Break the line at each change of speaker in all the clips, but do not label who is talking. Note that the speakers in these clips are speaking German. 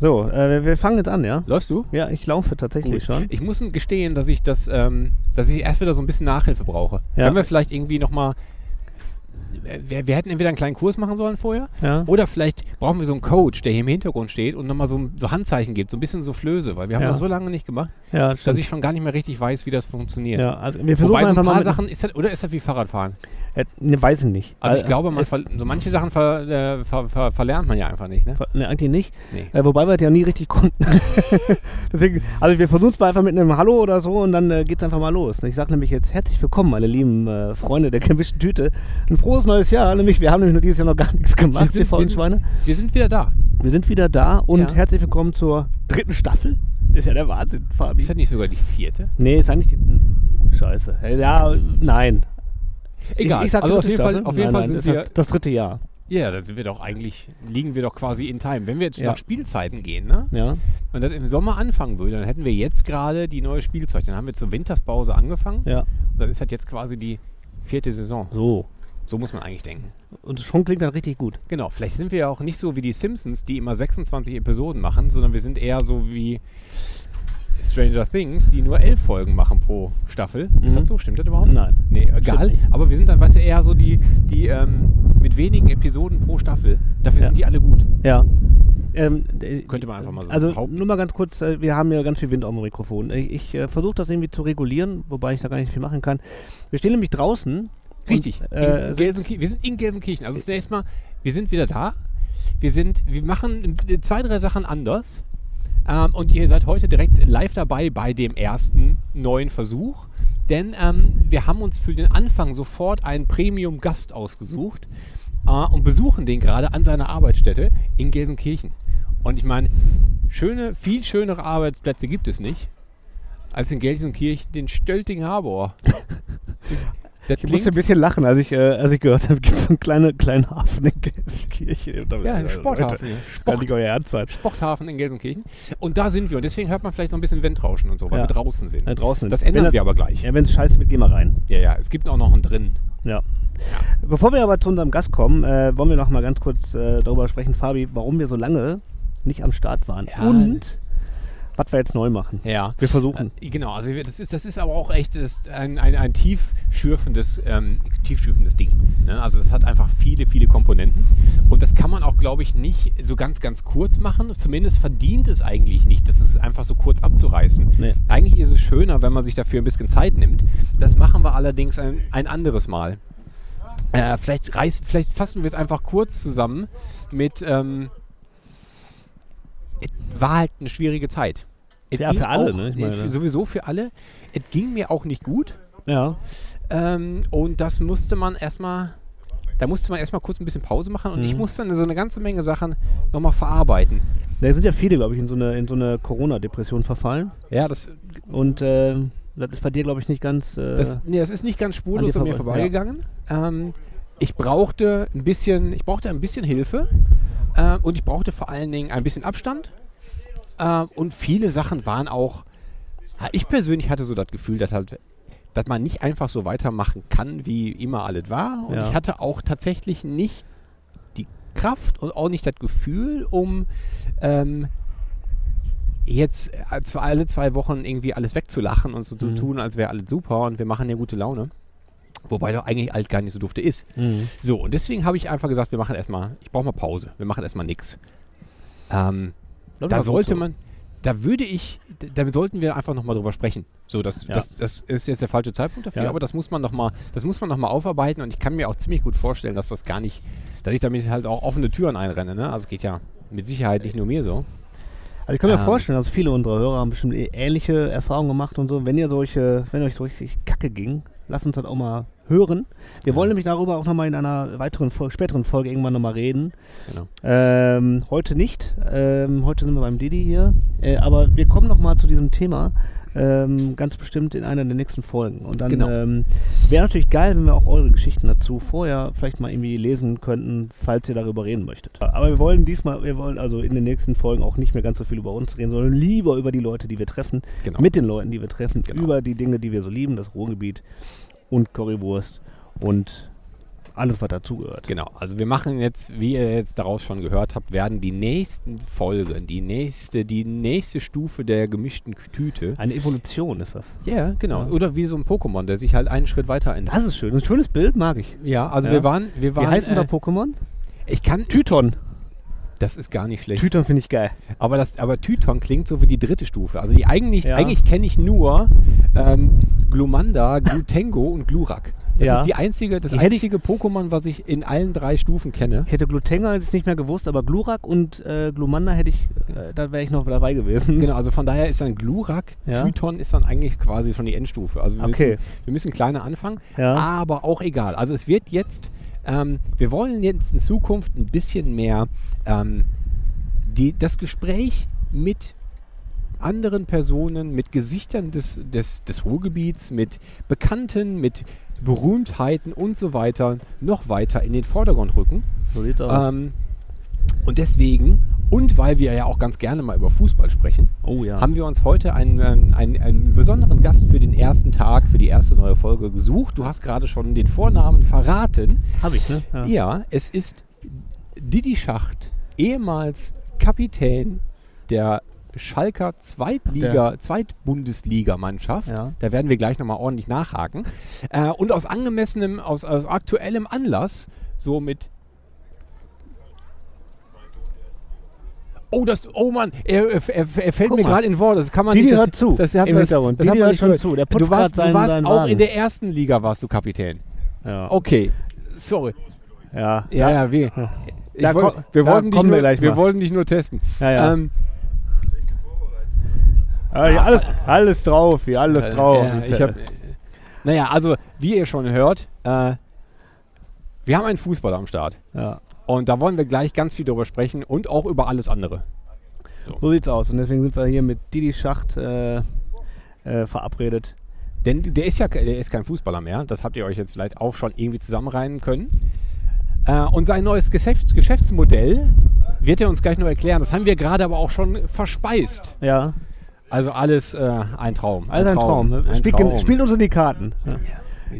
So, äh, wir fangen jetzt an, ja?
Läufst du?
Ja, ich laufe tatsächlich
Gut.
schon.
Ich muss gestehen, dass ich das, ähm, dass ich erst wieder so ein bisschen Nachhilfe brauche.
Ja.
Können wir vielleicht irgendwie nochmal. Wir, wir hätten entweder einen kleinen Kurs machen sollen vorher
Ja.
oder vielleicht brauchen wir so einen Coach, der hier im Hintergrund steht und nochmal so, so Handzeichen gibt, so ein bisschen so Flöße, weil wir haben
Ja.
das so lange nicht gemacht,
Ja,
dass ich schon gar nicht mehr richtig weiß, wie das funktioniert.
ja, also wir versuchen
Wobei so ein paar Sachen, ist das, oder ist das wie Fahrradfahren?
Äh, ne, weiß ich nicht.
Also ich
Äh,
glaube, man so manche Sachen ver, äh, ver, ver, verlernt man ja einfach nicht, ne?
Ne, eigentlich nicht.
Nee.
Äh, wobei wir das ja nie richtig konnten. Deswegen, also wir versuchen es mal einfach mit einem Hallo oder so und dann äh, geht es einfach mal los. Ich sage nämlich jetzt herzlich willkommen, meine lieben äh, Freunde der gemischten Tüte. Ein frohes neues Jahr. Nämlich, wir haben nämlich nur dieses Jahr noch gar nichts gemacht,
sind-
wir faulen
wir sind-. Wir sind wieder da.
Wir sind wieder da und
Ja.
herzlich willkommen zur dritten Staffel. Ist ja der Wahnsinn, Fabi.
Ist das nicht sogar die vierte?
nee, ist eigentlich die. Scheiße. Ja, nein.
Egal.
Ich, ich sag
also auf jeden Fall,
Staffel.
auf jeden
nein,
Fall
nein,
sind
ist
wir.
das, das dritte Jahr.
Ja, da sind wir doch eigentlich, liegen wir doch quasi in Time. Wenn wir jetzt
Ja.
nach Spielzeiten gehen, ne?
Ja.
Und das im Sommer anfangen würde, dann hätten wir jetzt gerade die neue Spielzeit. Dann haben wir zur Winterspause angefangen.
Ja.
Und dann ist halt jetzt quasi die vierte Saison.
So.
So muss man eigentlich denken.
Und schon klingt das richtig gut.
Genau, vielleicht sind wir ja auch nicht so wie die Simpsons, die immer 26 Episoden machen, sondern wir sind eher so wie Stranger Things, die nur elf Folgen machen pro Staffel. Ist
Mhm.
das so? Stimmt das überhaupt?
Nein.
Nee, egal. Aber wir sind dann, weißt du, eher so die, die ähm, mit wenigen Episoden pro Staffel. Dafür
Ja.
sind die alle gut.
Ja. Ähm, äh,
Könnte man einfach mal so
Also
behaupten.
nur mal ganz kurz, äh, wir haben ja ganz viel Wind auf dem Mikrofon. Ich, ich äh, versuche das irgendwie zu regulieren, wobei ich da gar nicht viel machen kann. Wir stehen nämlich draußen.
Richtig.
Und, äh.
Wir sind in Gelsenkirchen. Also zunächst mal, wir sind wieder da. Wir sind, wir machen zwei, drei Sachen anders. Ähm, und ihr seid heute direkt live dabei bei dem ersten neuen Versuch. Denn ähm, wir haben uns für den Anfang sofort einen Premium-Gast ausgesucht äh, und besuchen den gerade an seiner Arbeitsstätte in Gelsenkirchen. Und ich meine, schöne, viel schönere Arbeitsplätze gibt es nicht als in Gelsenkirchen den Stölting Harbor. Das
Ich musste ein bisschen lachen, als ich, äh, als ich gehört habe, gibt es so einen kleinen, kleinen Hafen in Gelsenkirchen.
Ja, ein Sporthafen.
Leute,
Sport,
nicht euer Ernst sein.
Sporthafen in Gelsenkirchen. Und da sind wir. Und deswegen hört man vielleicht so ein bisschen Wendrauschen und so, weil
Ja.
wir draußen sind.
Ja, draußen.
Das
Wenn
ändern
das-
wir aber gleich.
Ja, wenn es scheiße wird, geh mal rein.
Ja, ja. Es gibt auch noch einen drin.
Ja. Bevor wir aber zu unserem Gast kommen, äh, wollen wir noch mal ganz kurz äh, darüber sprechen, Fabi, warum wir so lange nicht am Start waren.
Ja.
Und was wir jetzt neu machen.
Ja.
Wir versuchen.
Äh, genau, also das ist, das ist aber auch echt ist ein, ein, ein tiefschürfendes, ähm, tiefschürfendes Ding. Ne? Also das hat einfach viele, viele Komponenten. Und das kann man auch, glaube ich, nicht so ganz, ganz kurz machen. Zumindest verdient es eigentlich nicht, das ist einfach so kurz abzureißen.
Nee.
Eigentlich ist es schöner, wenn man sich dafür ein bisschen Zeit nimmt. Das machen wir allerdings ein, ein anderes Mal. Äh, vielleicht, reiß, vielleicht fassen wir es einfach kurz zusammen mit. Ähm, war halt eine schwierige Zeit. Es
Ja, für alle,
auch,
ne? Ich meine-
sowieso für alle. Es ging mir auch nicht gut.
Ja.
Ähm, und das musste man erstmal. Da musste man erstmal kurz ein bisschen Pause machen und ich
Mhm.
musste dann so eine ganze Menge Sachen nochmal verarbeiten.
Da sind ja viele, glaube ich, in so eine, in so eine Corona-Depression verfallen.
Ja, das,
Und äh, das ist bei dir, glaube ich, nicht ganz. Äh,
das, nee, das ist nicht ganz
An
spurlos
dir
an mir
vorbei,
vorbeigegangen. Ähm, ich brauchte ein bisschen, ich brauchte ein bisschen Hilfe äh, und ich brauchte vor allen Dingen ein bisschen Abstand. Äh, und viele Sachen waren auch. Ich persönlich hatte so das Gefühl, dass halt dass man nicht einfach so weitermachen kann, wie immer alles war. Und
Ja.
ich hatte auch tatsächlich nicht die Kraft und auch nicht das Gefühl, um ähm, jetzt äh, alle zwei Wochen irgendwie alles wegzulachen und so zu
Mhm.
tun, als wäre alles super und wir machen ja gute Laune. Wobei doch eigentlich alles gar nicht so dufte ist.
Mhm.
So, und deswegen habe ich einfach gesagt, wir machen erstmal, ich brauche mal Pause, wir machen erstmal nichts. Ähm, da sollte
so.
man, da würde ich, da sollten wir einfach nochmal drüber sprechen. So, das,
Ja.
das, das ist jetzt der falsche Zeitpunkt dafür,
Ja.
aber das muss man noch mal, das muss man noch mal aufarbeiten und ich kann mir auch ziemlich gut vorstellen, dass das gar nicht, dass ich damit halt auch offene Türen einrenne. Ne? Also es geht ja mit Sicherheit nicht nur mir so.
Also ich kann mir
Ähm.
vorstellen, dass viele unserer Hörer haben bestimmt ähnliche Erfahrungen gemacht und so. Wenn ihr solche, wenn euch so richtig kacke ging, lasst uns das auch mal hören. Wir wollen nämlich darüber auch nochmal in einer weiteren, Fol- späteren Folge irgendwann nochmal reden.
Genau.
Ähm, heute nicht. Ähm, heute sind wir beim Didi hier. Äh, aber wir kommen nochmal zu diesem Thema. Ähm, ganz bestimmt in einer der nächsten Folgen. Und dann
Genau.
ähm, wäre natürlich geil, wenn wir auch eure Geschichten dazu vorher vielleicht mal irgendwie lesen könnten, falls ihr darüber reden möchtet. Aber wir wollen diesmal, wir wollen also in den nächsten Folgen auch nicht mehr ganz so viel über uns reden, sondern lieber über die Leute, die wir treffen,
Genau.
mit den Leuten, die wir treffen,
Genau.
über die Dinge, die wir so lieben, das Ruhrgebiet und Currywurst und Alles, was dazugehört.
Genau, also wir machen jetzt, wie ihr jetzt daraus schon gehört habt, werden die nächsten Folgen, die nächste, die nächste Stufe der gemischten Tüte.
Eine Evolution ist das.
Ja, genau.
Ja.
Oder wie so ein Pokémon, der sich halt einen Schritt weiter ändert.
Das ist schön. Ein schönes Bild, mag ich.
Ja, also
Ja.
wir waren, wir waren.
Wie heißt
äh,
unser Pokémon?
Ich kann.
Tython.
Das ist gar nicht schlecht.
Tython finde ich geil.
Aber, das, aber Tython klingt so wie die dritte Stufe. Also die eigentlich,
Ja.
eigentlich kenne ich nur ähm, Glumanda, Glutengo und Glurak. Das
Ja.
ist die einzige, das
Die
einzige Pokémon, was ich in allen drei Stufen kenne.
Ich hätte Glutenga jetzt nicht mehr gewusst, aber Glurak und äh, Glumanda hätte ich, äh, da wäre ich noch dabei gewesen.
Genau, also von daher ist dann Glurak,
Ja.
Tython ist dann eigentlich quasi schon die Endstufe. Also wir,
Okay.
müssen, wir müssen kleiner anfangen,
Ja.
aber auch egal. Also es wird jetzt, ähm, wir wollen jetzt in Zukunft ein bisschen mehr ähm, die, das Gespräch mit anderen Personen, mit Gesichtern des, des, des Ruhrgebiets, mit Bekannten, mit Berühmtheiten und so weiter noch weiter in den Vordergrund rücken.
So sieht's aus.
Ähm, und deswegen, und weil wir ja auch ganz gerne mal über Fußball sprechen,
oh ja.
haben wir uns heute einen, ähm, einen, einen besonderen Gast für den ersten Tag, für die erste neue Folge gesucht. Du hast gerade schon den Vornamen verraten.
Hab ich, ne?
Ja, es ist Didi Schacht, ehemals Kapitän der Schalker Zweitliga, Zweitbundesligamannschaft.
Ja.
Da werden wir gleich nochmal ordentlich nachhaken. Äh, und aus angemessenem, aus, aus aktuellem Anlass, so mit Oh, das, oh Mann, er, er, er, fällt
Guck
mir gerade in Wort. Das kann man
Didi
nicht. Das,
hört zu
Das, hat
im Hintergrund.
Das, das
Didi hört schon
gehört.
zu. Der
du warst,
seinen-
du warst auch
Wagen.
in der ersten Liga warst du Kapitän.
ja.
Okay, sorry.
ja.
Ja, ja, wir, ich
Da
woll-
ko-
wir, wollten dich
wir
nur, wir wollten dich nur testen.
Ja, ja.
Ähm,
ja, alles, alles drauf, hier, alles drauf.
äh, ich hab, naja, also wie ihr schon hört, äh, wir haben einen Fußballer am Start.
ja.
Und da wollen wir gleich ganz viel drüber sprechen und auch über alles andere.
So sieht's aus. Und deswegen sind wir hier mit Didi Schacht äh, äh, verabredet.
Denn der ist ja der ist kein Fußballer mehr. Das habt ihr euch jetzt vielleicht auch schon irgendwie zusammenreihen können. Äh, und sein neues Geschäfts Geschäftsmodell wird er uns gleich noch erklären. Das haben wir gerade aber auch schon verspeist.
Ja,
Also alles äh, ein Traum.
alles ein Traum. ne?
Ein
Spielt,
Traum.
spielt uns in die Karten.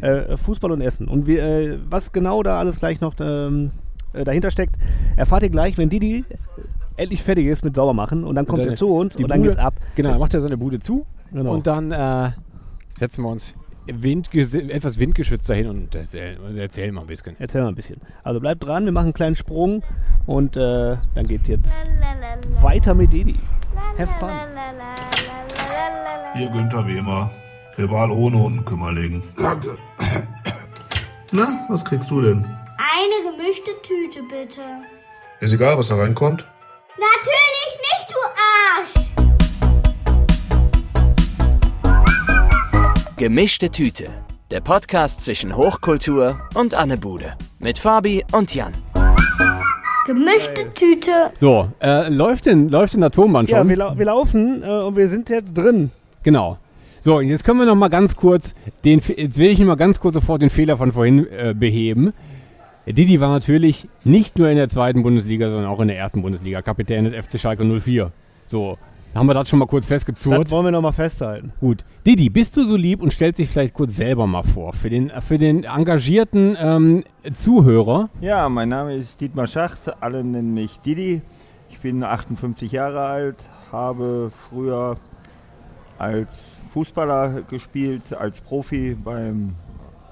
Ja. Äh, Fußball und Essen. Und wir, äh, was genau da alles gleich noch ähm, äh, dahinter steckt, erfahrt ihr gleich, wenn Didi endlich fertig ist mit Saubermachen. Und dann kommt
seine-
er zu uns und dann
Bude-
geht's ab.
Genau, dann macht er seine Bude zu
Genau.
und dann äh, setzen wir uns windges- etwas windgeschützt dahin und erzählen, und erzählen mal ein bisschen.
Erzähl mal ein bisschen. Also bleibt dran, wir machen einen kleinen Sprung und äh, dann geht's jetzt weiter mit Didi. Have fun.
Hier Günther wie immer. Rival ohne und ein Kümmerling. Danke. Na, was kriegst du denn?
Eine gemischte Tüte, bitte.
Ist egal, was da reinkommt.
Natürlich nicht, du Arsch!
Gemischte Tüte. Der Podcast zwischen Hochkultur und Anne Bude. Mit Fabi und Jan.
Gemischte Tüte.
So, äh, läuft, denn, läuft denn der Tonband
Ja,
schon?
wir, lau wir laufen äh, und wir sind jetzt drin.
Genau. So, und jetzt können wir noch mal ganz kurz den, jetzt will ich noch mal ganz kurz sofort den Fehler von vorhin äh, beheben. Didi war natürlich nicht nur in der zweiten Bundesliga, sondern auch in der ersten Bundesliga Kapitän des FC Schalke 04. So, haben wir das schon mal kurz
Das
festgezurrt.
wollen wir nochmal festhalten.
Gut. Didi, bist du so lieb und stellst dich vielleicht kurz selber mal vor für den, für den engagierten ähm, Zuhörer.
Ja, mein Name ist Dietmar Schacht, alle nennen mich Didi. Ich bin 58 Jahre alt, habe früher als Fußballer gespielt, als Profi beim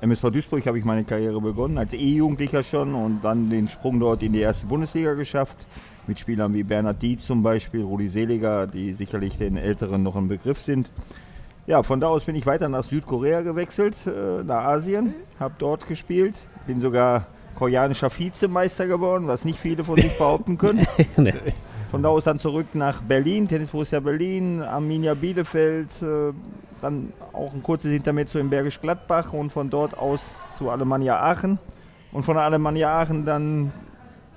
MSV Duisburg habe ich meine Karriere begonnen, als E-Jugendlicher schon und dann den Sprung dort in die erste Bundesliga geschafft. Mit Spielern wie Bernhard Dietz zum Beispiel, Rudi Seliger, die sicherlich den Älteren noch ein Begriff sind. Ja, von da aus bin ich weiter nach Südkorea gewechselt, äh, nach Asien, habe dort gespielt, bin sogar koreanischer Vizemeister geworden, was nicht viele von sich behaupten können. Von da aus dann zurück nach Berlin, Tennis Borussia Berlin, Arminia Bielefeld, äh, dann auch ein kurzes Intermezzo in Bergisch Gladbach und von dort aus zu Alemannia Aachen und von Alemannia Aachen dann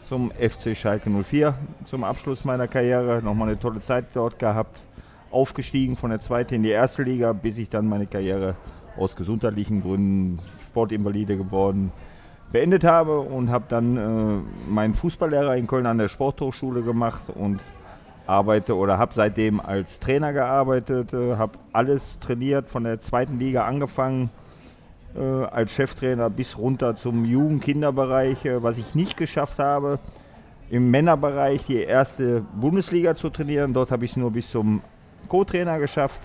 zum FC Schalke 04 zum Abschluss meiner Karriere. Nochmal eine tolle Zeit dort gehabt, aufgestiegen von der zweiten in die erste Liga, bis ich dann meine Karriere aus gesundheitlichen Gründen Sportinvalide geworden beendet habe und habe dann äh, meinen Fußballlehrer in Köln an der Sporthochschule gemacht und arbeite oder habe seitdem als Trainer gearbeitet, äh, habe alles trainiert, von der zweiten Liga angefangen, als Cheftrainer bis runter zum Jugend-Kinderbereich, äh, was ich nicht geschafft habe, im Männerbereich die erste Bundesliga zu trainieren. Dort habe ich es nur bis zum Co-Trainer geschafft.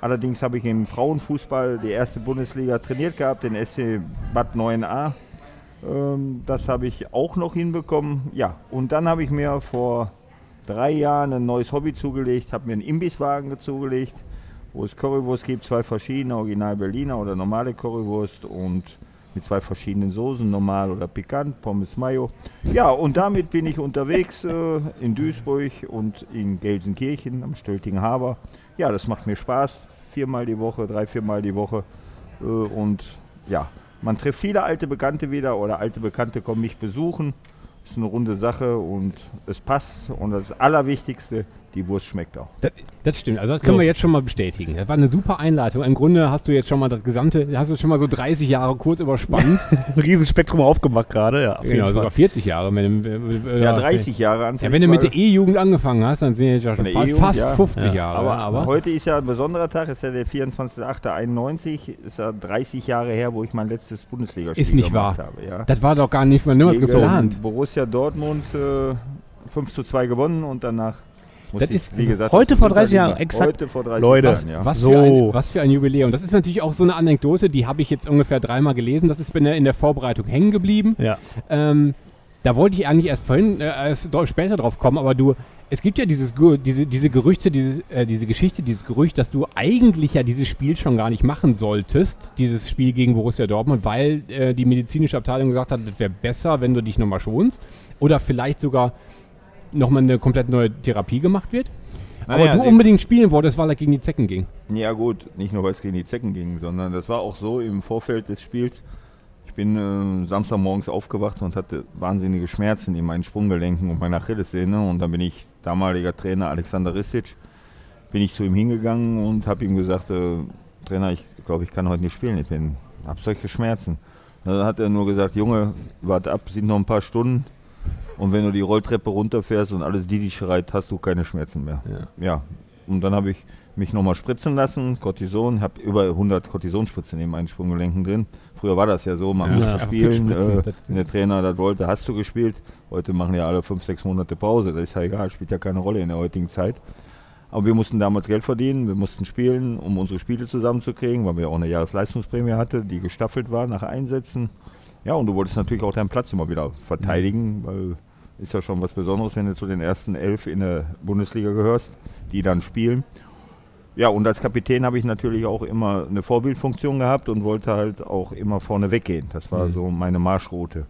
Allerdings habe ich im Frauenfußball die erste Bundesliga trainiert gehabt, den SC Bad 9a. Ähm, das habe ich auch noch hinbekommen. Ja, und dann habe ich mir vor drei Jahren ein neues Hobby zugelegt, habe mir einen Imbisswagen zugelegt, wo es Currywurst gibt, zwei verschiedene, Original Berliner oder normale Currywurst und mit zwei verschiedenen Soßen, normal oder pikant, Pommes Mayo. Ja, und damit bin ich unterwegs äh, in Duisburg und in Gelsenkirchen am Stöltinger Haber. Ja, das macht mir Spaß, viermal die Woche, drei, viermal die Woche. Äh, und ja, man trifft viele alte Bekannte wieder oder alte Bekannte kommen mich besuchen. Ist eine runde Sache und es passt. Und das Allerwichtigste, die Wurst schmeckt auch.
Das, das stimmt, also das können wir jetzt schon mal bestätigen. Das war eine super Einleitung. Im Grunde hast du jetzt schon mal das gesamte, hast du schon mal so 30 Jahre kurz überspannt.
Ein Riesenspektrum aufgemacht gerade, ja.
genau, sogar 40 Jahre. Wenn, du- äh,
Ja, 30 Jahre an.
Ja, wenn du mit der E-Jugend angefangen hast, dann sind jetzt ja schon fa
E-Jugend,
fast
ja.
50
Ja.
Jahre.
Aber,
aber
heute ist ja ein besonderer Tag, ist ja der 24.08.91, ist ja 30 Jahre her, wo ich mein letztes Bundesligaspiel
Ist nicht wahr.
gemacht habe. Ja.
das war doch gar nicht von niemals geplant.
Borussia Dortmund äh, 5 zu 2 gewonnen und danach muss
Das
ich,
ist
wie gesagt,
heute vor 30
Winterliga-
Jahren, exakt.
Heute vor 30
Leute,
Jahren, ja.
Was,
So.
für ein, was für ein Jubiläum. Das ist natürlich auch so eine Anekdote, die habe ich jetzt ungefähr dreimal gelesen. Das ist in der, in der Vorbereitung hängen geblieben.
Ja.
Ähm, da wollte ich eigentlich erst vorhin, äh, erst später drauf kommen, aber du, es gibt ja dieses, diese, diese Gerüchte, dieses, äh, diese Geschichte, dieses Gerücht, dass du eigentlich ja dieses Spiel schon gar nicht machen solltest, dieses Spiel gegen Borussia Dortmund, weil äh, die medizinische Abteilung gesagt hat, das wäre besser, wenn du dich nochmal schonst. Oder vielleicht sogar nochmal eine komplett neue Therapie gemacht wird.
Naja,
aber du
die-
unbedingt spielen wolltest, weil er gegen die Zecken ging.
Ja gut, nicht nur weil es gegen die Zecken ging, sondern das war auch so im Vorfeld des Spiels. Ich bin äh, Samstagmorgens aufgewacht und hatte wahnsinnige Schmerzen in meinen Sprunggelenken und meiner Achillessehne. Und dann bin ich, damaliger Trainer Alexander Ristic, bin ich zu ihm hingegangen und habe ihm gesagt, äh, Trainer, ich glaube, ich kann heute nicht spielen, ich bin, habe solche Schmerzen. Dann hat er nur gesagt, Junge, warte ab, sind noch ein paar Stunden. Und wenn du die Rolltreppe runterfährst und alles Didi schreit, hast du keine Schmerzen mehr. Ja. Und dann habe ich mich nochmal spritzen lassen, Cortison, habe über 100 Cortisonspritzen in meinen Sprunggelenken drin. Früher war das ja so, man
Ja,
musste
einfach
spielen. Äh, wenn der Trainer das wollte, hast du gespielt. Heute machen ja alle fünf, sechs Monate Pause. Das ist ja egal, spielt ja keine Rolle in der heutigen Zeit. Aber wir mussten damals Geld verdienen, wir mussten spielen, um unsere Spiele zusammenzukriegen, weil wir auch eine Jahresleistungsprämie hatten, die gestaffelt war nach Einsätzen. Ja, und du wolltest natürlich auch deinen Platz immer wieder verteidigen, weil ist ja schon was Besonderes, wenn du zu den ersten elf in der Bundesliga gehörst, die dann spielen. Ja, und als Kapitän habe ich natürlich auch immer eine Vorbildfunktion gehabt und wollte halt auch immer vorne weggehen. Das war so meine Marschroute.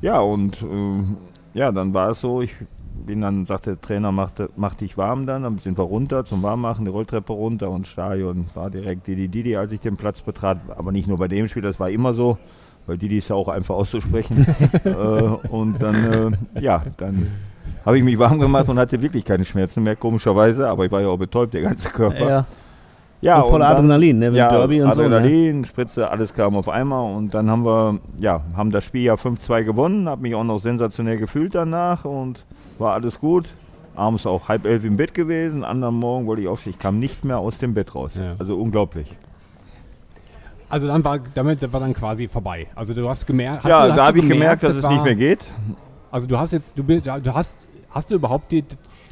Ja, und ähm, ja, dann war es so, ich bin dann, sagte der Trainer, mach, mach dich warm dann, dann sind wir runter zum Warmmachen, die Rolltreppe runter und Stadion war direkt Didi Didi, als ich den Platz betrat. Aber nicht nur bei dem Spiel, das war immer so, weil Didi ist ja auch einfach auszusprechen. äh, und dann, äh, ja, dann habe ich mich warm gemacht und hatte wirklich keine Schmerzen mehr, komischerweise, aber ich war ja auch betäubt, der ganze Körper.
Ja.
Ja,
Und voller
dann-
Adrenalin, ne, mit
ja,
Derby und so, ne?
Adrenalin, Spritze, alles kam auf einmal und dann haben wir, ja, haben das Spiel ja 5-2 gewonnen, habe mich auch noch sensationell gefühlt danach und war alles gut. Abends auch halb elf im Bett gewesen, anderen Morgen wollte ich aufstehen, ich kam nicht mehr aus dem Bett raus.
Ja.
Also unglaublich.
Also dann war damit war dann quasi vorbei. Also du hast gemerkt, hast
ja,
du, hast
da habe ich gemerkt, dass es
war-
nicht mehr geht.
Also du hast jetzt, du, bist- du hast, hast du überhaupt die,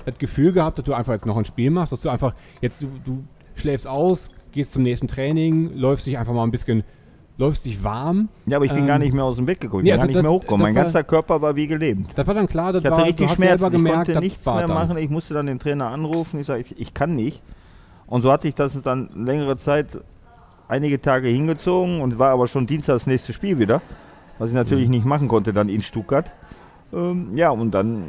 das Gefühl gehabt, dass du einfach jetzt noch ein Spiel machst, dass du einfach jetzt du, du schläfst aus, gehst zum nächsten Training, läufst dich einfach mal ein bisschen, läufst dich warm.
Ja, aber ich bin
Ähm,
gar nicht mehr aus dem Bett gekommen, ich
nee,
bin
also
gar nicht
das-
mehr hochgekommen.
das
Mein
war-
ganzer Körper war wie gelähmt.
Das war dann klar, das
Ich hatte
war,
richtig
du hast
Schmerzen,
selber
ich
gemerkt,
konnte
das
nichts mehr
dann.
machen. Ich musste dann den Trainer anrufen. Ich sage, ich, ich kann nicht. Und so hatte ich das dann längere Zeit, einige Tage hingezogen und war aber schon Dienstag das nächste Spiel wieder, was ich
Mhm.
natürlich nicht machen konnte dann in Stuttgart. Ähm, ja, und dann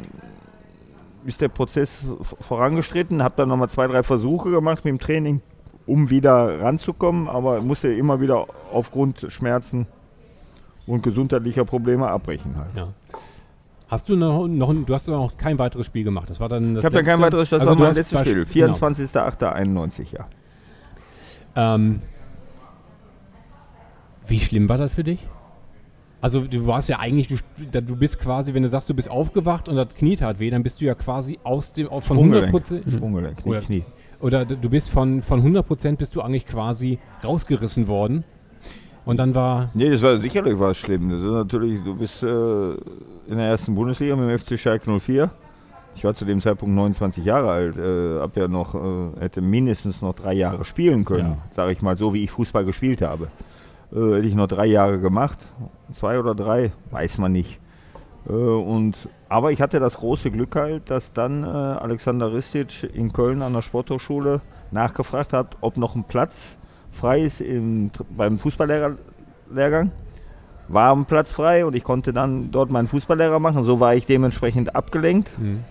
ist der Prozess v- vorangeschritten, habe dann nochmal zwei, drei Versuche gemacht mit dem Training, um wieder ranzukommen, aber musste immer wieder aufgrund Schmerzen und gesundheitlicher Probleme abbrechen halt.
Ja. Hast du noch, noch, du hast noch kein weiteres Spiel gemacht. Das war dann das
Ich habe dann kein weiteres, das
Also
war mein letztes Spiel.
genau.
24.08.91, ja.
Ähm, wie schlimm war das für dich? Also du warst ja eigentlich, du, du bist quasi, wenn du sagst, du bist aufgewacht und das Knie tat weh, dann bist du ja quasi aus dem, von 100 Prozent,
Sprunggelenk,
Oder-
Knie.
oder du bist von, von 100 Prozent bist du eigentlich quasi rausgerissen worden. Und dann war.
Nee, das war sicherlich was schlimm. Das ist natürlich, du bist äh, in der ersten Bundesliga mit dem FC Schalke 04. Ich war zu dem Zeitpunkt 29 Jahre alt, äh, hab ja noch, äh, hätte mindestens noch drei Jahre spielen können,
Ja.
sage ich mal, so wie ich Fußball gespielt habe. Äh, hätte ich noch drei Jahre gemacht, zwei oder drei, weiß man nicht. Äh, und, aber ich hatte das große Glück halt, dass dann äh, Alexander Ristic in Köln an der Sporthochschule nachgefragt hat, ob noch ein Platz frei ist im, beim Fußballlehrgang. War ein Platz frei und ich konnte dann dort meinen Fußballlehrer machen. So war ich dementsprechend abgelenkt.
Mhm.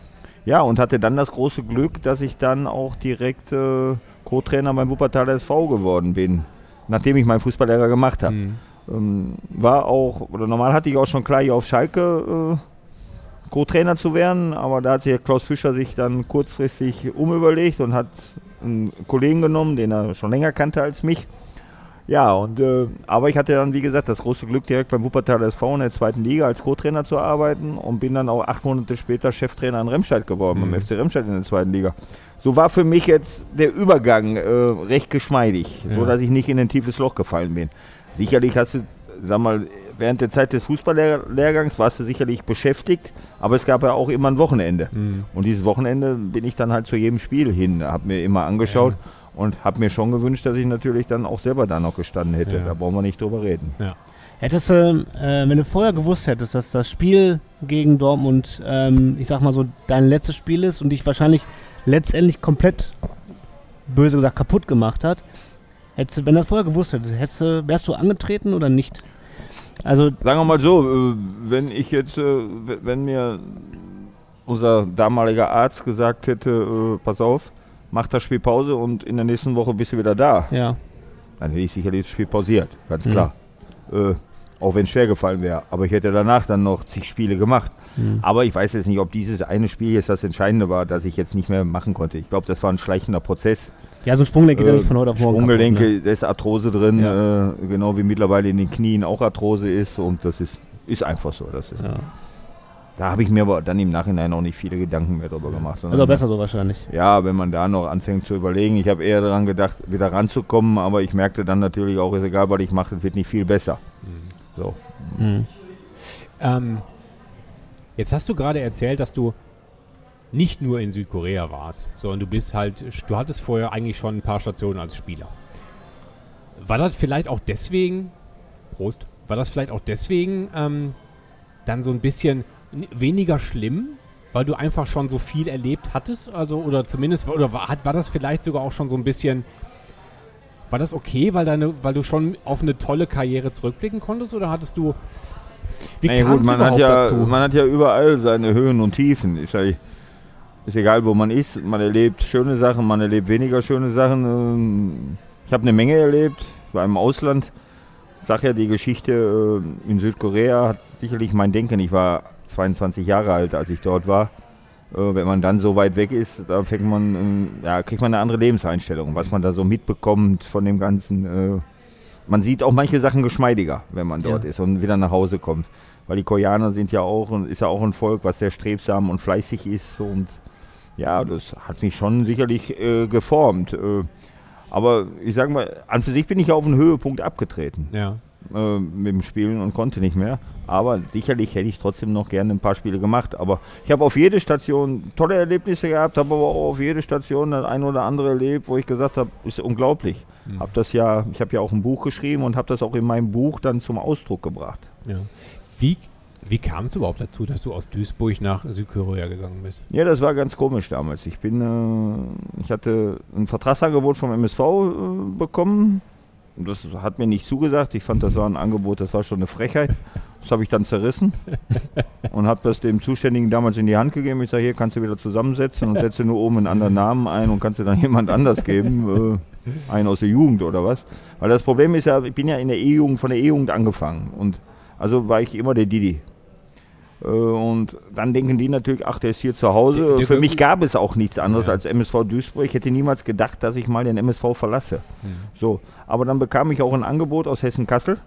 Ja, und hatte dann das große Glück, dass ich dann auch direkt äh, Co-Trainer beim Wuppertaler SV geworden bin, nachdem ich meinen Fußballlehrer gemacht habe.
Mhm.
Ähm, war auch, oder normal hatte ich auch schon klar, hier auf Schalke äh, Co-Trainer zu werden, aber da hat sich Klaus Fischer sich dann kurzfristig umüberlegt und hat einen Kollegen genommen, den er schon länger kannte als mich. Ja, und, äh, aber ich hatte dann, wie gesagt, das große Glück, direkt beim Wuppertaler SV in der zweiten Liga als Co-Trainer zu arbeiten und bin dann auch acht Monate später Cheftrainer in Remscheid geworden,
Mhm.
beim FC Remscheid in der zweiten Liga. So war für mich jetzt der Übergang äh, recht geschmeidig, so
Ja.
dass ich nicht in ein tiefes Loch gefallen bin. Sicherlich hast du, sag mal, während der Zeit des Fußballlehrgangs warst du sicherlich beschäftigt, aber es gab ja auch immer ein Wochenende.
Mhm.
Und dieses Wochenende bin ich dann halt zu jedem Spiel hin, habe mir immer angeschaut und habe mir schon gewünscht, dass ich natürlich dann auch selber da noch gestanden hätte.
Ja.
Da brauchen wir nicht drüber reden.
Hättest du, äh, wenn du vorher gewusst hättest, dass das Spiel gegen Dortmund, ähm, ich sag mal so, dein letztes Spiel ist und dich wahrscheinlich letztendlich komplett, böse gesagt, kaputt gemacht hat, hättest du, wenn du das vorher gewusst hättest, hättest du, wärst du angetreten oder nicht? Also,
Sagen wir mal so, äh, wenn ich jetzt, äh, wenn mir unser damaliger Arzt gesagt hätte, äh, pass auf, mach das Spiel Pause und in der nächsten Woche bist du wieder da,
ja.
dann hätte ich sicherlich das Spiel pausiert, ganz
Mhm.
klar. Äh, auch wenn es schwer gefallen wäre. Aber ich hätte danach dann noch zig Spiele gemacht.
Mhm.
Aber ich weiß jetzt nicht, ob dieses eine Spiel jetzt das Entscheidende war, dass ich jetzt nicht mehr machen konnte. Ich glaube, das war ein schleichender Prozess.
Ja, so ein Sprunggelenk geht ja
Äh,
nicht von heute auf morgen.
Sprunggelenke,
kaputt, ne?
da ist Arthrose drin,
Ja.
äh, genau wie mittlerweile in den Knien auch Arthrose ist. Und das ist, ist einfach so. Das ist,
Ja.
Da habe ich mir aber dann im Nachhinein auch nicht viele Gedanken mehr drüber gemacht.
Also besser so wahrscheinlich.
ja, wenn man da noch anfängt zu überlegen. Ich habe eher daran gedacht, wieder ranzukommen, aber ich merkte dann natürlich auch, ist egal, was ich mache, das wird nicht viel besser. So.
Mhm.
Ähm, jetzt hast du gerade erzählt, dass du nicht nur in Südkorea warst, sondern du bist halt, du hattest vorher eigentlich schon ein paar Stationen als Spieler. War das vielleicht auch deswegen, Prost, war das vielleicht auch deswegen ähm, dann so ein bisschen weniger schlimm, weil du einfach schon so viel erlebt hattest? Also, oder zumindest, oder war, war das vielleicht sogar auch schon so ein bisschen, war das okay, weil, deine, weil du schon auf eine tolle Karriere zurückblicken konntest? Oder hattest du. Wie kam's
gut, man hat,
überhaupt
ja,
dazu?
man hat ja überall seine Höhen und Tiefen. Ist, ja, ist egal, wo man ist. Man erlebt schöne Sachen, man erlebt weniger schöne Sachen. Ähm, Ich habe eine Menge erlebt. Ich war im Ausland. Ich sag ja, die Geschichte äh, in Südkorea hat sicherlich mein Denken. Ich war 22 Jahre alt, als ich dort war. Äh, Wenn man dann so weit weg ist, da fängt man, ähm, ja, kriegt man eine andere Lebenseinstellung. Was man da so mitbekommt von dem Ganzen. äh, Man sieht auch manche Sachen geschmeidiger, wenn man dort
Ja.
ist und wieder nach Hause kommt. Weil die Koreaner sind ja auch, ein- ist ja auch ein Volk, was sehr strebsam und fleißig ist. Und ja, das hat mich schon sicherlich äh, geformt. Äh, aber ich sage mal, an für sich bin ich ja auf einen Höhepunkt abgetreten
Ja.
Äh, mit dem Spielen und konnte nicht mehr. Aber sicherlich hätte ich trotzdem noch gerne ein paar Spiele gemacht. Aber ich habe auf jede Station tolle Erlebnisse gehabt, habe aber auch auf jede Station das ein oder andere erlebt, wo ich gesagt habe, ist unglaublich.
Mhm.
Hab das ja, ich habe ja auch ein Buch geschrieben und habe das auch in meinem Buch dann zum Ausdruck gebracht.
ja. Wie, wie kam es überhaupt dazu, dass du aus Duisburg nach Südkorea gegangen bist?
Ja, das war ganz komisch damals. Ich bin, äh, ich hatte ein Vertragsangebot vom MSV äh, bekommen. Und Das hat mir nicht zugesagt. Ich fand, das war ein Angebot, das war schon eine Frechheit. Das habe ich dann zerrissen und habe das dem Zuständigen damals in die Hand gegeben. Ich sage, hier kannst du wieder zusammensetzen und setze nur oben einen anderen Namen ein und kannst du dann jemand anders geben. Äh, einen aus der Jugend oder was. Weil das Problem ist ja, ich bin ja in der E-Jugend, von der E-Jugend angefangen. Und also war ich immer der Didi. Äh, Und dann denken die natürlich, ach, der ist hier zu Hause.
Der- der
Für mich gab es auch nichts anderes
Ja.
als MSV Duisburg. Ich hätte niemals gedacht, dass ich mal den MSV verlasse. So, aber dann bekam ich auch ein Angebot aus Hessen-Kassel.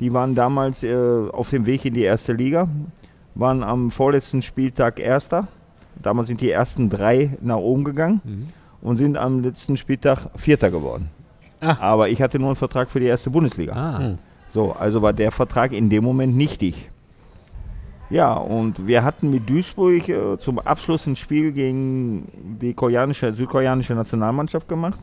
Die waren damals äh, auf dem Weg in die erste Liga, waren am vorletzten Spieltag Erster. Damals sind die ersten drei nach oben gegangen
Mhm.
und sind am letzten Spieltag Vierter geworden.
Ach.
Aber ich hatte nur einen Vertrag für die erste Bundesliga.
Ah,
So, also war der Vertrag in dem Moment nichtig. Ja, und wir hatten mit Duisburg äh, zum Abschluss ein Spiel gegen die koreanische, südkoreanische Nationalmannschaft gemacht.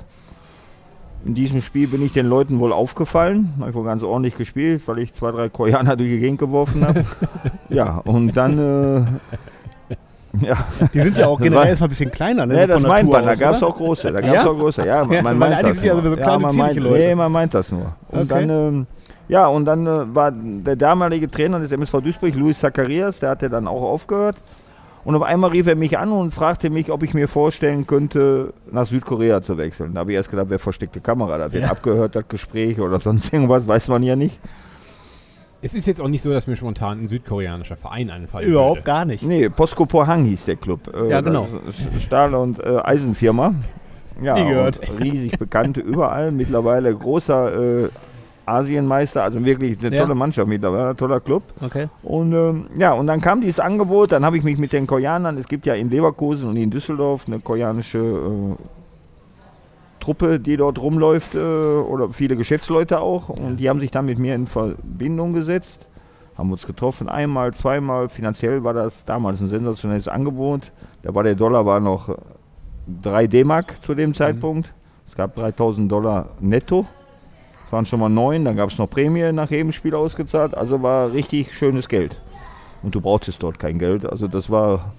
In diesem Spiel bin ich den Leuten wohl aufgefallen. Habe ich wohl ganz ordentlich gespielt, weil ich zwei, drei Koreaner durch die Gegend geworfen habe. ja, und dann. Äh, ja.
Die sind ja auch generell erstmal ein bisschen kleiner, ne?
Ja, das meint man. Da gab es auch große. Da gab es
Ja?
auch große. Ja, man
Ja,
man meint das
ja
nur.
so kleine,
man meint,
Leute.
Nee, man meint das nur. Und
Okay.
dann, ähm, ja, und dann äh, war der damalige Trainer des MSV Duisburg, Luis Zacharias, der hatte dann auch aufgehört. Und auf einmal rief er mich an und fragte mich, ob ich mir vorstellen könnte, nach Südkorea zu wechseln. Da habe ich erst gedacht, wer versteckte Kamera, da wird
Ja.
abgehört, das Gespräch oder sonst irgendwas, weiß man ja nicht.
Es ist jetzt auch nicht so, dass mir spontan ein südkoreanischer Verein einfallen
Überhaupt
würde.
gar nicht.
Nee, Posco Pohang hieß der Club. Äh,
Ja, genau.
das ist Stahl- und äh, Eisenfirma. Ja,
Nie gehört.
und riesig bekannt überall. Mittlerweile großer äh, Asienmeister, also wirklich eine
Ja.
tolle Mannschaft mittlerweile, toller Club.
Okay.
Und ähm, ja, und dann kam dieses Angebot, dann habe ich mich mit den Koreanern, es gibt ja in Leverkusen und in Düsseldorf eine koreanische äh, Truppe, die dort rumläuft, äh, oder viele Geschäftsleute auch, und die haben sich dann mit mir in Verbindung gesetzt, haben uns getroffen, einmal, zweimal, finanziell war das damals ein sensationelles Angebot, da war der Dollar war noch äh, 3 D-Mark zu dem Zeitpunkt, es gab 3000 Dollar netto, waren schon mal neun, dann gab es noch Prämie nach jedem Spiel ausgezahlt, also war richtig schönes Geld. Und du brauchtest dort kein Geld, also das war,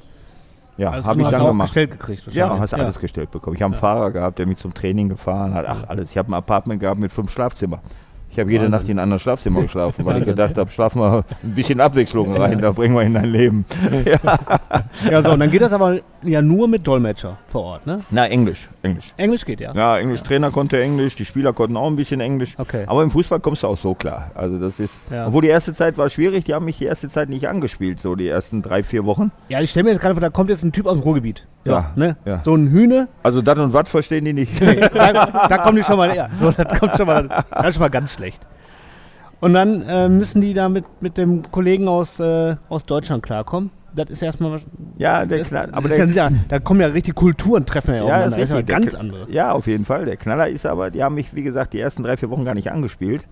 ja,
Alles
habe ich dann gemacht.
gestellt gekriegt.
Ja, hast alles gestellt bekommen. Ich habe einen Fahrer gehabt, der mich zum Training gefahren hat. Ach, alles. Ich habe ein Apartment gehabt mit fünf Schlafzimmer. Ich habe jede. Nacht in einem anderen Schlafzimmer geschlafen, weil ich gedacht habe, schlaf mal ein bisschen Abwechslung rein, da bringen wir in dein Leben.
Ja, so, und dann geht das aber ja nur mit Dolmetscher vor Ort, ne?
Na, Englisch, Englisch.
Englisch geht ja.
Ja, Englisch, Trainer konnte Englisch, die Spieler konnten auch ein bisschen Englisch.
Okay.
Aber im Fußball kommst du auch so klar. Also das ist,
Ja.
obwohl die erste Zeit war schwierig, die haben mich die erste Zeit nicht angespielt, so die ersten drei, vier Wochen.
Ja, ich stelle mir jetzt gerade vor, da kommt jetzt ein Typ aus dem Ruhrgebiet.
Ja,
Ne?
ja.
So ein Hühne,
Also das und was verstehen die nicht.
da, da kommen die schon mal her. So, das kommt schon mal, das ist schon mal ganz schlecht. Und dann äh, müssen die da mit, mit dem Kollegen aus, äh, aus Deutschland klarkommen. Das ist erstmal was.
ja, der
Das,
Knall,
aber
der,
ja, da kommen ja richtig Kulturen, treffen ja,
Ja,
aufeinander.
das
Das ist ja.
Der
ganz anderes.
Ja, auf jeden Fall. Der Knaller ist aber, die haben mich, wie gesagt, die ersten drei, vier Wochen gar nicht angespielt,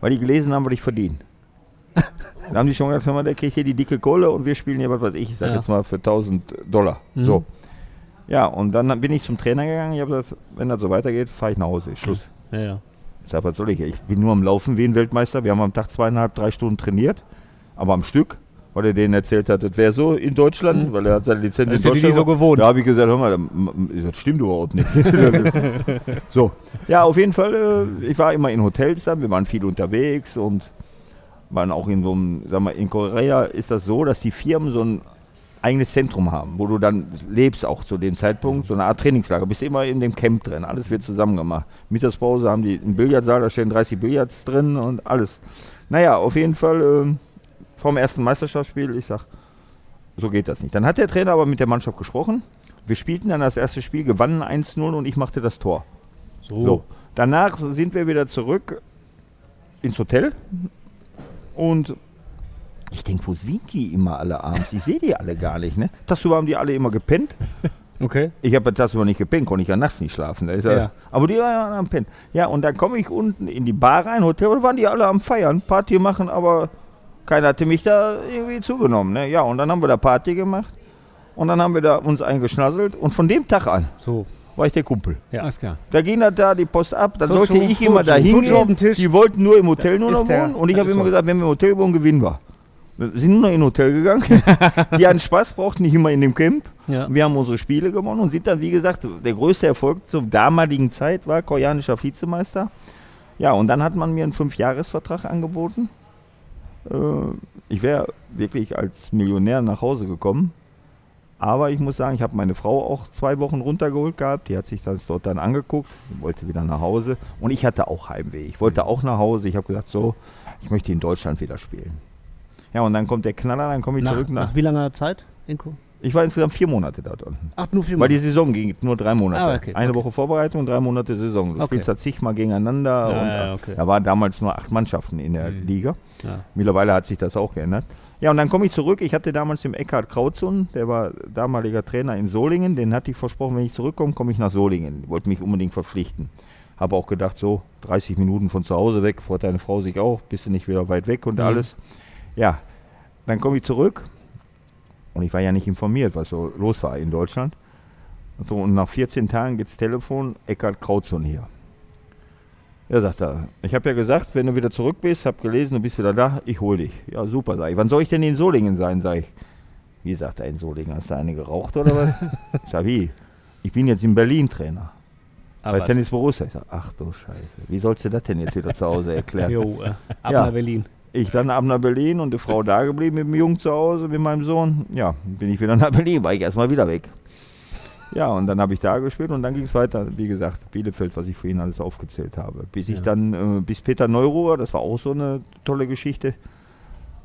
weil die gelesen haben, was ich verdiene. da haben die schon gesagt, hör mal, der kriegt hier die dicke Kohle und wir spielen hier, was weiß ich, ich sag
Ja.
jetzt mal für 1000 Dollar.
Mhm.
So. Ja, und dann bin ich zum Trainer gegangen. Ich habe gesagt, wenn das so weitergeht, fahre ich nach Hause. Schluss.
Ja, ja.
Ich sag, was soll ich? Ich bin nur am Laufen wie ein Weltmeister. Wir haben am Tag zweieinhalb, drei Stunden trainiert, aber am Stück, weil er denen erzählt hat, das wäre so in Deutschland, weil er hat seine Lizenz
Mhm. Das
in Deutschland.
so gewohnt.
Da habe ich gesagt, hör mal, das- das stimmt überhaupt nicht. so, ja, auf jeden Fall, äh, ich war immer in Hotels dann, wir waren viel unterwegs und waren auch in so einem, sag mal, in Korea ist das so, dass die Firmen so ein eigenes Zentrum haben, wo du dann lebst auch zu dem Zeitpunkt, so eine Art Trainingslager, bist immer in dem Camp drin, alles wird zusammen gemacht. Mittagspause haben die einen Billardsaal, da stehen 30 Billards drin und alles. Naja, auf jeden Fall ähm, vom ersten Meisterschaftsspiel, ich sag, so geht das nicht. Dann hat der Trainer aber mit der Mannschaft gesprochen. Wir spielten dann das erste Spiel, gewannen 1-0 und ich machte das Tor.
So.
So. Danach sind wir wieder zurück ins Hotel und ich denke, wo sind die immer alle abends? Ich sehe die alle gar nicht. Ne? Tagsüber haben die alle immer gepennt.
Okay.
Ich habe tagsüber nicht gepennt, konnte ich ja nachts nicht schlafen. Ist ja. Aber die waren am Pennen. Ja, und dann komme ich unten in die Bar rein, Hotel, und waren die alle am Feiern, Party machen, aber keiner hatte mich da irgendwie zugenommen. Ne? Ja, und dann haben wir da Party gemacht und dann haben wir da uns eingeschnasselt und von dem Tag an
So.
war ich der Kumpel.
Ja.
Alles klar.
Da ging das da die Post ab, dann
So,
sollte
so,
ich
so,
immer
so,
da hingehen. Die wollten nur im Hotel nur
Da
noch
ist der-
wohnen und ich habe immer
so.
gesagt, wenn wir im Hotel wohnen, gewinnen wir. Wir sind nur noch in ein Hotel gegangen. die hatten Spaß, brauchten nicht immer in dem Camp.
Ja.
Wir haben unsere Spiele gewonnen und sind dann, wie gesagt, der größte Erfolg zur damaligen Zeit war koreanischer Vizemeister. Ja, und dann hat man mir einen Fünfjahresvertrag angeboten. Äh, ich wäre wirklich als Millionär nach Hause gekommen. Aber ich muss sagen, ich habe meine Frau auch zwei Wochen runtergeholt gehabt. Die hat sich das dort dann angeguckt, wollte wieder nach Hause. Und ich hatte auch Heimweh. Ich wollte auch nach Hause. Ich habe gesagt, so, ich möchte in Deutschland wieder spielen. Ja, und dann kommt der Knaller, dann komme ich
Nach,
zurück nach.
nach wie langer Zeit, Inko?
Ich war insgesamt vier Monate dort unten.
Ach, nur vier
Weil die
Monate.
Saison ging nur drei Monate.
Ah, okay,
Eine
okay.
Woche Vorbereitung, drei Monate Saison. Du
Okay.
spielst da zigmal gegeneinander.
Ja,
und,
ja.
Da waren damals nur acht Mannschaften in der
Mhm.
Liga.
Ja.
Mittlerweile hat sich das auch geändert. Ja, und dann komme ich zurück. Ich hatte damals den Eckhard Krautzun, der war damaliger Trainer in Solingen. Den hatte ich versprochen, wenn ich zurückkomme, komme ich nach Solingen. Wollte mich unbedingt verpflichten. Habe auch gedacht, so 30 Minuten von zu Hause weg, freut deine Frau sich auch, bist du nicht wieder weit weg und
Mhm.
alles. Ja, dann komme ich zurück und ich war ja nicht informiert, was so los war in Deutschland. So, und nach 14 Tagen geht's Telefon, Eckhard Krautzon hier. Ja, sagt er. Ich habe ja gesagt, wenn du wieder zurück bist, habe gelesen, du bist wieder da, ich hol dich. Ja, super, sag ich. Wann soll ich denn in Solingen sein, sag ich. Wie sagt er in Solingen? Hast du eine geraucht oder was? ich sag, wie? Ich bin jetzt in Berlin Trainer. bei
Aber
Tennis Borussia. Ich sag, ach du Scheiße. Wie sollst du das denn jetzt wieder zu Hause erklären?
Jo, äh, ab
Ja.
nach Berlin.
Ich dann ab nach Berlin und die Frau da geblieben mit dem Jungen zu Hause, mit meinem Sohn. Ja, bin ich wieder nach Berlin, war ich erstmal wieder weg. Ja, und dann habe ich da gespielt und dann ging es weiter, wie gesagt, Bielefeld, was ich vorhin alles aufgezählt habe. Bis ich
Ja.
dann, äh, bis Peter Neuruhr, das war auch so eine tolle Geschichte.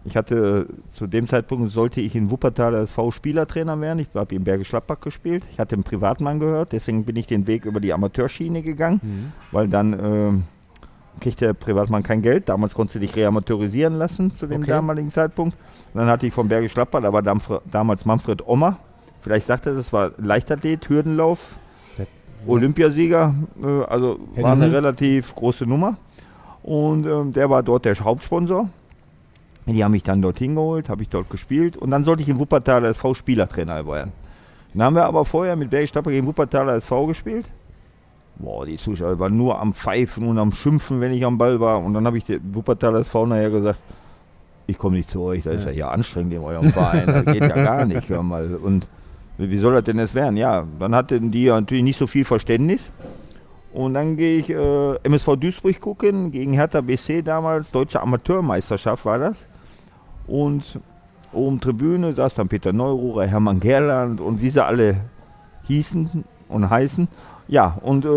Ich hatte, zu dem Zeitpunkt sollte ich in Wuppertal als V-Spielertrainer werden. Ich habe in Bergisch Gladbach gespielt. Ich hatte einen Privatmann gehört, deswegen bin ich den Weg über die Amateurschiene gegangen,
Mhm.
weil dann ähm, kriegt der Privatmann kein Geld. Damals konntest du dich reamateurisieren lassen zu dem
Okay.
damaligen Zeitpunkt. Und dann hatte ich Gladbach, da war Damfr- damals Manfred Ommer. Vielleicht sagt er, das war Leichtathlet, Hürdenlauf,
Der-
Olympiasieger. Äh, also
Hätte-
war eine relativ große Nummer. Und ähm, der war dort der Hauptsponsor. Die haben mich dann dorthin geholt, habe ich dort gespielt und dann sollte ich in Wuppertal als V-Spielertrainer werden. Dann haben wir aber vorher mit Bergisch Gladbach gegen Wuppertal als V gespielt. Boah, die Zuschauer waren nur am Pfeifen und am Schimpfen, wenn ich am Ball war. Und dann habe ich der Wuppertal als V nachher gesagt, ich komme nicht zu euch, das ist ja hier anstrengend in eurem Verein, das geht ja gar nicht. Hör mal. Und wie soll das denn jetzt werden? Ja, dann hatten die ja natürlich nicht so viel Verständnis. Und dann gehe ich äh, MSV Duisburg gucken, gegen Hertha BC damals, Deutsche Amateurmeisterschaft war das. Und oben Tribüne saß dann Peter Neururer, Hermann Gerland und wie sie alle hießen und heißen. Ja, und äh,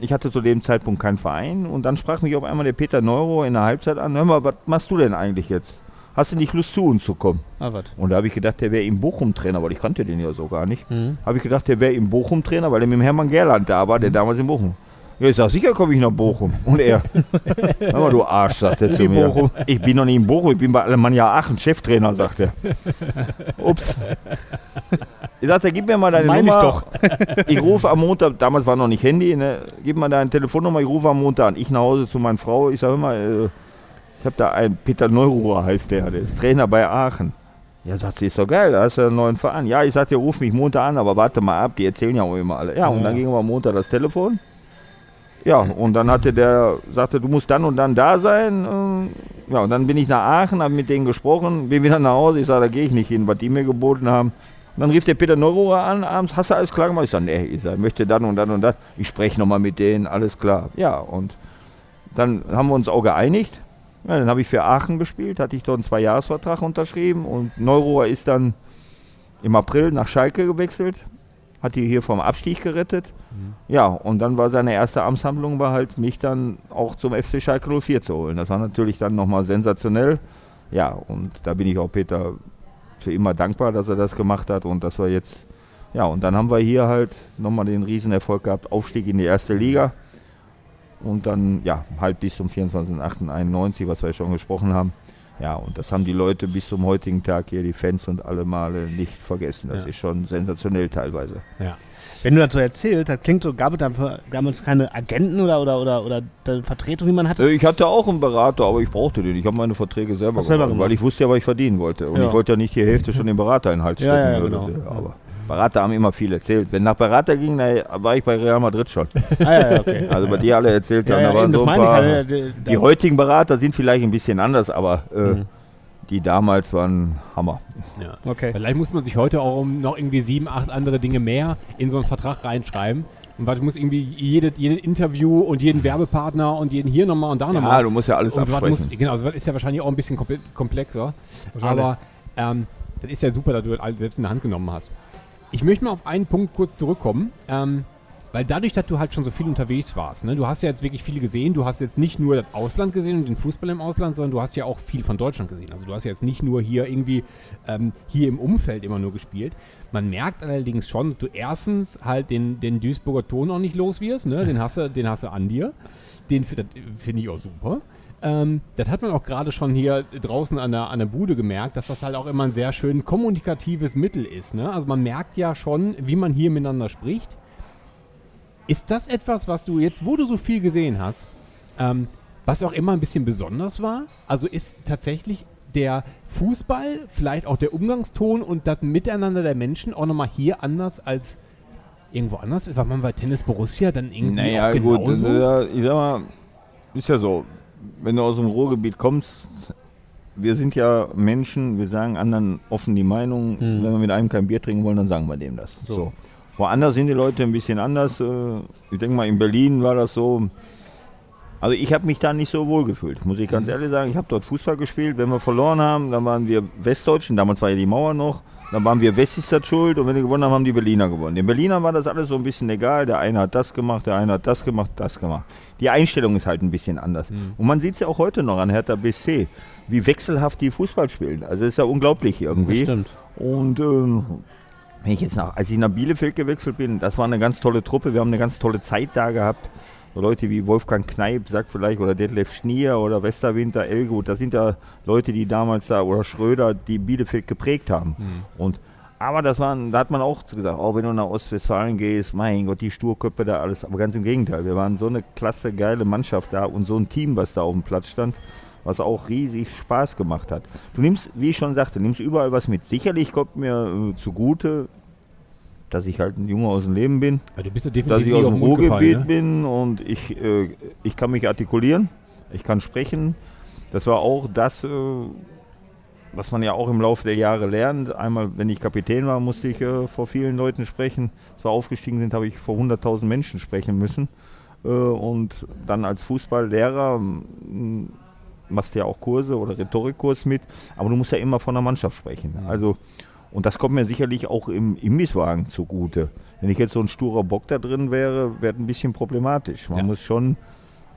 ich hatte zu dem Zeitpunkt keinen Verein. Und dann sprach mich auf einmal der Peter Neururer in der Halbzeit an, hör mal, was machst du denn eigentlich jetzt? Hast du nicht Lust zu uns zu kommen?
Ah, was?
Und da habe ich gedacht, der wäre im Bochum Trainer, weil ich kannte den ja so gar nicht.
Mhm.
Habe ich gedacht, der wäre im Bochum Trainer, weil er mit dem Hermann Gerland da war, der
Mhm.
damals in Bochum. Ja, ich sag, sicher komme ich nach Bochum. Und er, hör mal, du Arsch, sagt er zu mir.
Bochum.
Ich bin noch nicht in Bochum, ich bin bei Alemannia Aachen, Cheftrainer, sagt er. Ups. Ich sagte, gib mir mal deine
Meine ich
Nummer.
doch.
Ich rufe am Montag, damals war noch nicht Handy, ne? gib mal deine Telefonnummer, ich rufe am Montag an. Ich nach Hause zu meiner Frau, ich sage immer, äh, ich habe da einen, Peter Neururer heißt der, der ist Trainer bei Aachen. Ja, sagt sie, ist doch geil, da hast du einen neuen Verein. Ja, ich sagte, ruf mich Montag an, aber warte mal ab, die erzählen ja auch immer alle. Ja, und dann ging aber am Montag das Telefon. Ja, und dann hatte der, sagte, du musst dann und dann da sein. Ähm, Ja, und dann bin ich nach Aachen, habe mit denen gesprochen, bin wieder nach Hause. Ich sage, da gehe ich nicht hin, was die mir geboten haben. Und dann rief der Peter Neururer an, abends, hast du alles klar gemacht? Ich sage, nee, ich sag, möchte dann und dann und das. Ich spreche nochmal mit denen, alles klar. Ja, und dann haben wir uns auch geeinigt. Ja, dann habe ich für Aachen gespielt, hatte ich dort einen Zweijahresvertrag unterschrieben und Neururer ist dann im April nach Schalke gewechselt, hat die hier vom Abstieg gerettet. Ja, und dann war seine erste Amtshandlung war halt, mich dann auch zum FC Schalke 04 zu holen. Das war natürlich dann nochmal sensationell. Ja, und da bin ich auch Peter für immer dankbar, dass er das gemacht hat und dass wir jetzt, ja, und dann haben wir hier halt nochmal den Riesenerfolg gehabt, Aufstieg in die erste Liga. Und dann, ja, halt bis zum 24.08.91, was wir schon gesprochen haben. Ja, und das haben die Leute bis zum heutigen Tag hier, die Fans und alle Male nicht vergessen. Das
Ja.
ist schon sensationell teilweise.
Ja.
Wenn du das so erzählst, das klingt so, gab es da damals keine Agenten oder, oder, oder, oder Vertretung, die man hatte?
Ich hatte auch einen Berater, aber ich brauchte den. Ich habe meine Verträge selber,
Hast selber
gemacht,
gemacht.
weil ich wusste ja, was ich verdienen wollte. Und
Ja.
ich wollte ja nicht die Hälfte schon dem Berater in den Hals
Ja,
stecken.
ja,
würde.
genau.
Aber Berater haben immer viel erzählt. Wenn nach Berater ging, war ich bei Real Madrid schon.
Ah, ja, ja, okay.
Also bei dir alle erzählt
Ja,
haben,
ja,
da waren so ein
meine ich.
paar.
halt, äh,
die
da-
heutigen Berater sind vielleicht ein bisschen anders, aber äh,
Mhm.
die damals waren Hammer.
ja.
Okay.
Vielleicht muss man sich heute auch um noch irgendwie sieben, acht andere Dinge mehr in so einen Vertrag reinschreiben. Und was muss irgendwie jede, jedes Interview und jeden Werbepartner und jeden hier nochmal und da
Ja,
nochmal.
du musst ja alles
und so
absprechen.
muss, genau, so was ist ja wahrscheinlich auch ein bisschen komple komplexer. Aber ähm, das ist ja super, dass du das alles selbst in der Hand genommen hast. Ich möchte mal auf einen Punkt kurz zurückkommen, ähm, weil dadurch, dass du halt schon so viel unterwegs warst, ne, du hast ja jetzt wirklich viel gesehen, du hast jetzt nicht nur das Ausland gesehen und den Fußball im Ausland, sondern du hast ja auch viel von Deutschland gesehen. Also du hast ja jetzt nicht nur hier irgendwie ähm, hier im Umfeld immer nur gespielt. Man merkt allerdings schon, dass du erstens halt den, den Duisburger Ton auch nicht los wirst, ne? den, hast du, den hast du an dir. Den finde ich auch super. Ähm, das hat man auch gerade schon hier draußen an der, an der Bude gemerkt, dass das halt auch immer ein sehr schön kommunikatives Mittel ist. Ne? Also man merkt ja schon, wie man hier miteinander spricht. Ist das etwas, was du jetzt, wo du so viel gesehen hast, ähm, was auch immer ein bisschen besonders war? Also ist tatsächlich der Fußball, vielleicht auch der Umgangston und das Miteinander der Menschen auch nochmal hier anders als irgendwo anders? War man bei Tennis Borussia dann irgendwie
Naja,
auch
gut,
genauso?
das, ist ja- ich sag mal, ist ja so, wenn du aus dem Ruhrgebiet kommst, wir sind ja Menschen, wir sagen anderen offen die Meinung, wenn wir mit einem kein Bier trinken wollen, dann sagen wir dem das. So. Woanders sind die Leute ein bisschen anders. äh, Ich denke mal, in Berlin war das so. Also ich habe mich da nicht so wohl gefühlt, muss ich ganz ehrlich sagen. Ich habe dort Fußball gespielt. Wenn wir verloren haben, dann waren wir Westdeutschen, damals war ja die Mauer noch. Dann waren wir Westis das schuld und wenn wir gewonnen haben, haben die Berliner gewonnen. Den Berlinern war das alles so ein bisschen egal. Der eine hat das gemacht, der eine hat das gemacht, das gemacht. Die Einstellung ist halt ein bisschen anders. Und man sieht es ja auch heute noch an Hertha BSC, wie wechselhaft die Fußball spielen. Also ist ja unglaublich irgendwie.
Das stimmt.
Und ähm, wenn ich jetzt nach, als ich nach Bielefeld gewechselt bin, das war eine ganz tolle Truppe. Wir haben eine ganz tolle Zeit da gehabt. So Leute wie Wolfgang Kneip, sagt vielleicht, oder Detlef Schnier oder Westerwinter, Elgut, das sind ja Leute, die damals da, oder Schröder, die Bielefeld geprägt haben. Und aber das waren, da hat man auch gesagt, oh, wenn du nach Ostwestfalen gehst, mein Gott, die Sturköpfe da alles. Aber ganz im Gegenteil, wir waren so eine klasse, geile Mannschaft da und so ein Team, was da auf dem Platz stand, was auch riesig Spaß gemacht hat. Du nimmst, wie ich schon sagte, nimmst überall was mit. Sicherlich kommt mir äh, zugute, dass ich halt ein Junge aus dem Leben bin,
Ja, du bist ja
dass
definitiv
ich
nie
aus dem Ruhrgebiet
ne?
bin und ich, äh, ich kann mich artikulieren, ich kann sprechen. Das war auch das, äh, was man ja auch im Laufe der Jahre lernt. Einmal, wenn ich Kapitän war, musste ich äh, vor vielen Leuten sprechen. Als wir aufgestiegen sind, habe ich vor 100.000 Menschen sprechen müssen. Äh, und dann als Fußballlehrer machst du ja auch Kurse oder Rhetorikkurs mit, aber du musst ja immer von der Mannschaft sprechen. Also und das kommt mir sicherlich auch im Imbisswagen zugute. Wenn ich jetzt so ein sturer Bock da drin wäre, wäre es ein bisschen problematisch. Man
Ja.
muss schon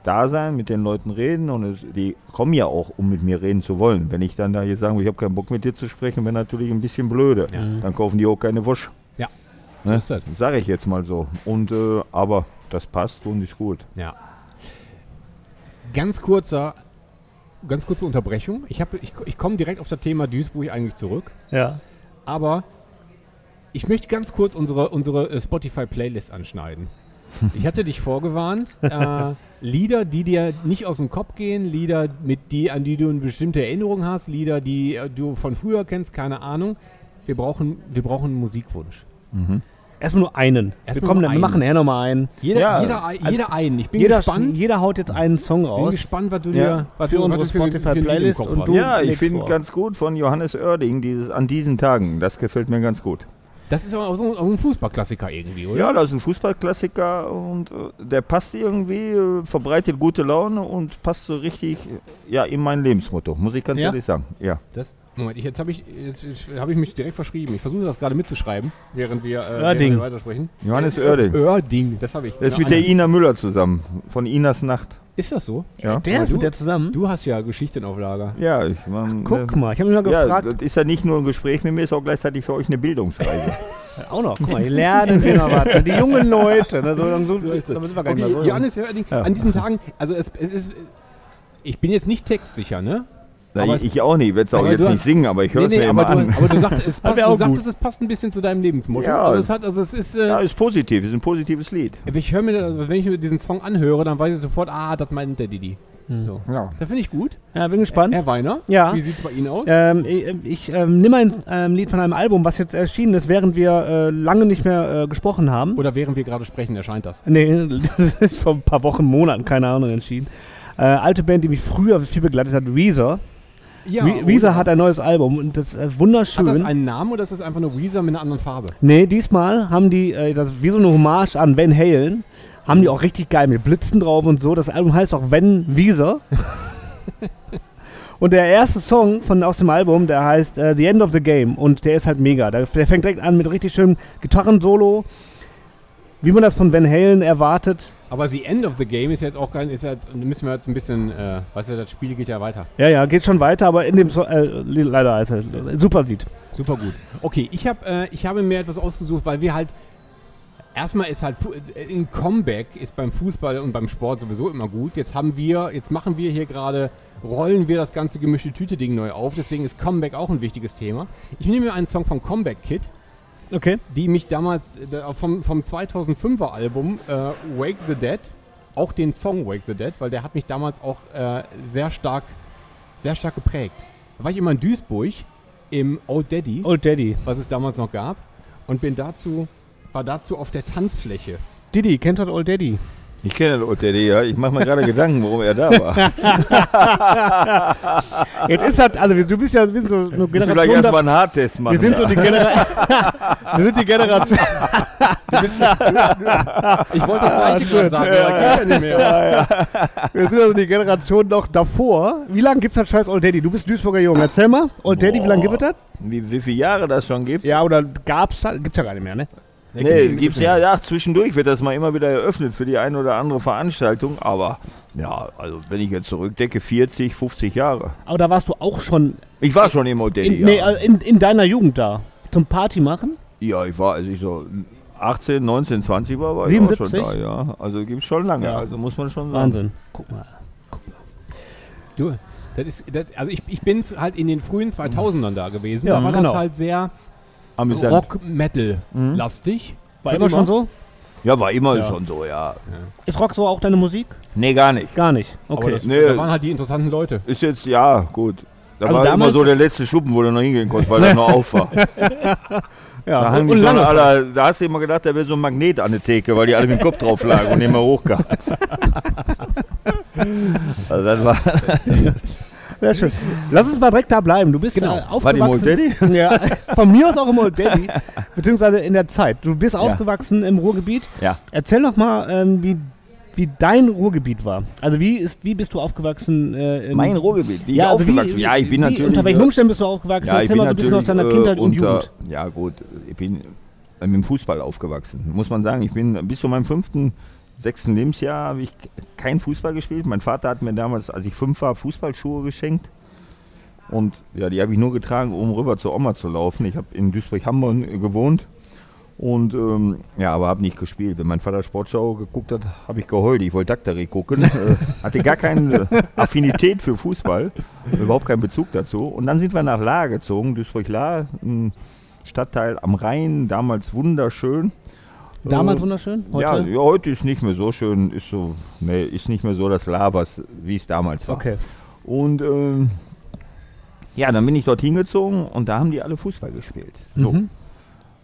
da sein, mit den Leuten reden und es, die kommen ja auch, um mit mir reden zu wollen. Wenn ich dann da hier sagen, will, ich habe keinen Bock mit dir zu sprechen, wäre natürlich ein bisschen blöde.
Ja.
Dann kaufen die auch keine Wusch.
Ja, so
Ne?
das.
Sage ich jetzt mal so. Und äh, aber das passt und ist gut.
Ja. Ganz kurzer, ganz kurze Unterbrechung. Ich, hab- ich, ich komme direkt auf das Thema Duisburg eigentlich zurück.
Ja.
Aber ich möchte ganz kurz unsere, unsere äh, Spotify-Playlist anschneiden. Ich hatte dich vorgewarnt, äh, Lieder, die dir nicht aus dem Kopf gehen, Lieder, mit die, an die du eine bestimmte Erinnerung hast, Lieder, die äh, du von früher kennst, keine Ahnung. Wir brauchen, wir brauchen einen Musikwunsch.
Erstmal nur einen.
Erstmal
wir, kommen,
nur
dann- wir machen
einen.
nachher nochmal einen.
Jeder,
Ja,
jeder, ein-
also
jeder einen. Ich bin
Jeder,
gespannt.
jeder haut jetzt einen Song
bin
raus.
gespannt, was du
Ja,
dir was
für
du,
unsere
was für- im
Spotify-Playlist und du-
ja, ich finde ganz gut von Johannes Oerding, dieses an diesen Tagen. Das gefällt mir ganz gut.
Das ist aber auch so ein Fußballklassiker irgendwie, oder?
Ja, das ist ein Fußballklassiker und äh, der passt irgendwie, äh, verbreitet gute Laune und passt so richtig äh, ja, in mein Lebensmotto, muss ich ganz
Ja?
ehrlich sagen. Ja.
Das, Moment, ich, jetzt habe ich, jetzt habe ich mich direkt verschrieben. Ich versuche das gerade mitzuschreiben, während wir, äh,
Oerding.
während wir weitersprechen.
Johannes
Äh,
Oerding.
Oerding, das habe ich.
Der ist
Ja,
mit der
Anna.
Ina Müller zusammen, von Inas Nacht.
Ist das so?
Ja,
Der ist
du-
mit der zusammen.
Du hast ja Geschichten auf Lager.
ja ich mein,
Guck
äh,
mal, ich habe mich mal
Ja,
gefragt.
das ist ja nicht nur ein Gespräch mit mir, ist auch gleichzeitig für euch eine Bildungsreise.
auch noch, guck mal, hier lernen wir noch was. ne? Die jungen Leute. Ne? So, dann so,
So ist
damit wir gar nicht
Okay. Johannes Oerding,
Ja.
an diesen Tagen, also es, es ist, ich bin jetzt nicht textsicher, ne?
Na,
Aber
ich, ich auch nicht, ich werde es auch jetzt
du
nicht
hast-
singen, aber ich höre es mir
aber,
immer
du,
an.
aber du, sagst, es passt, du sagtest, es passt ein bisschen zu deinem Lebensmotto.
Ja.
Also es hat, also es ist, äh,
Ja, ist positiv, ist ein positives Lied.
ich höre mir, also wenn ich mir diesen Song anhöre, dann weiß ich sofort, ah, das meint der Didi. So.
Ja.
Das finde ich gut.
Ja, bin gespannt.
Herr Weiner,
Ja.
wie sieht es bei Ihnen aus?
Ähm, ich ich ähm, nehme ein ähm, Lied von einem Album, was jetzt erschienen ist, während wir äh, lange nicht mehr äh, gesprochen haben.
Oder während wir gerade sprechen, erscheint das.
Nee, das ist vor ein paar Wochen, Monaten, keine Ahnung, entschieden. Äh, alte Band, die mich früher viel begleitet hat, Weezer.
Ja,
We Weezer hat ein neues Album und das ist äh,
Hat
wunderschön.
das einen Namen oder ist das einfach nur Weezer mit einer anderen Farbe?
nee, diesmal haben die, äh, das wie so eine Hommage an Van Halen, haben die auch richtig geil mit Blitzen drauf und so. Das Album heißt auch Van Weezer. und der erste Song von, aus dem Album, der heißt äh, The End of the Game und der ist halt mega. Der, der fängt direkt an mit richtig schönem Gitarrensolo, wie man das von Van Halen erwartet.
Aber The End of the Game ist jetzt auch kein, ist jetzt, müssen wir jetzt ein bisschen, äh, weißt du, das Spiel geht ja weiter.
Ja, ja, geht schon weiter, aber in dem so äh, leider ist er super Lied.
Super gut. Okay, ich, hab, äh, ich habe mir etwas ausgesucht, weil wir halt, erstmal ist halt, Fu- äh, ein Comeback ist beim Fußball und beim Sport sowieso immer gut. Jetzt haben wir, jetzt machen wir hier gerade, rollen wir das ganze gemischte Tüte-Ding neu auf, deswegen ist Comeback auch ein wichtiges Thema. Ich nehme mir einen Song von Comeback Kid,
Okay.
die mich damals äh, vom, vom 2005er Album äh, Wake the Dead, auch den Song Wake the Dead, weil der hat mich damals auch äh, sehr stark, sehr stark geprägt. Da war ich immer in Duisburg im Old Daddy,
Old Daddy.
was es damals noch gab, und bin dazu, war dazu auf der Tanzfläche.
Didi, kennt ihr Old Daddy?
Ich kenne den Old Daddy, ja. Ich mache mir gerade Gedanken, warum er da war.
Jetzt ist das, also du bist ja, wir sind so eine Generation.
gleich
da-
erstmal einen Haartest machen.
wir sind so
ja.
die Generation. wir sind die Generation.
Ich wollte das gleiche gerade sagen, aber geht ja nicht mehr.
Wir sind also die Generation noch davor. Wie lange gibt's das scheiß Old Daddy? Du bist Duisburger Jung. Erzähl mal. Old Daddy, wie lange gibt es das?
wie, wie viele Jahre das schon gibt?
Ja, oder gab's das? Gibt's ja gar nicht mehr, ne?
Nee, gibt's ja, ja, zwischendurch wird das mal immer wieder eröffnet für die eine oder andere Veranstaltung, aber ja, also wenn ich jetzt zurückdenke, 40, 50 Jahre.
Aber da warst du auch schon
Ich war schon im Hotel.
in,
ja.
nee, also in, in deiner Jugend da. Zum Party machen?
ja, ich war, als ich so 18, 19, 20 war, war ich
77?
auch schon da, ja. Also gibt's schon lange,
Ja.
also muss man schon sagen.
Wahnsinn. Guck mal.
Du, das ist, das, also ich, ich bin halt in den frühen 2000ern da gewesen.
Ja,
da war
genau.
das halt sehr
Amüsant.
Rock-Metal-lastig.
War immer schon so?
Ja, war immer
Ja.
schon so, ja.
Ist Rock so auch deine Musik?
Nee, gar nicht.
Gar nicht.
Aber
Okay.
das,
Nee.
da waren halt die interessanten Leute.
Ist jetzt, ja, gut. Da
Also
war immer
damals-
so der letzte Schuppen, wo du noch hingehen konntest, weil er noch auf war.
ja.
Da,
und
schon
lange.
alle, da hast du immer gedacht, da wäre so ein Magnet an der Theke, weil die alle mit dem Kopf drauf lagen und immer hochkamen. also das war,
Sehr schön. Lass uns mal direkt da bleiben. Du bist
Genau.
äh,
war die
aufgewachsen.
Old Daddy?
Ja, von mir aus auch im Old Daddy, beziehungsweise in der Zeit. Du bist aufgewachsen im Ruhrgebiet.
Ja.
Erzähl doch mal, ähm, wie, wie dein Ruhrgebiet war. Also wie ist, wie bist du aufgewachsen? Äh,
Mein Ruhrgebiet, wie ich
ja, also
aufgewachsen
wie.
Ja, ich bin
wie,
natürlich.
Unter welchen
äh,
Umständen bist du aufgewachsen?
Ja, ich
Erzähl
bin
mal ein bisschen aus deiner Kindheit
äh,
und
unter,
Jugend.
Ja gut, ich bin mit dem Fußball aufgewachsen, muss man sagen. Ich bin bis zu meinem fünften, sechsten Lebensjahr habe ich kein Fußball gespielt. Mein Vater hat mir damals, als ich fünf war, Fußballschuhe geschenkt. Und ja, die habe ich nur getragen, um rüber zur Oma zu laufen. Ich habe in Duisburg-Hamburg gewohnt. Und ähm, ja, aber habe nicht gespielt. Wenn mein Vater Sportschau geguckt hat, habe ich geheult. Ich wollte Daktari gucken. äh, hatte gar keine Affinität für Fußball. Überhaupt keinen Bezug dazu. Und dann sind wir nach Lahr gezogen. Duisburg-Lahr, ein Stadtteil am Rhein, damals wunderschön.
Damals
Äh,
wunderschön?
Ja,
Heute?
ja, heute ist nicht mehr so schön. Ist, so, nee, ist nicht mehr so das Lahr, was, wie es damals war.
Okay.
Und ähm, ja, dann bin ich dort hingezogen und da haben die alle Fußball gespielt. So.
Mhm.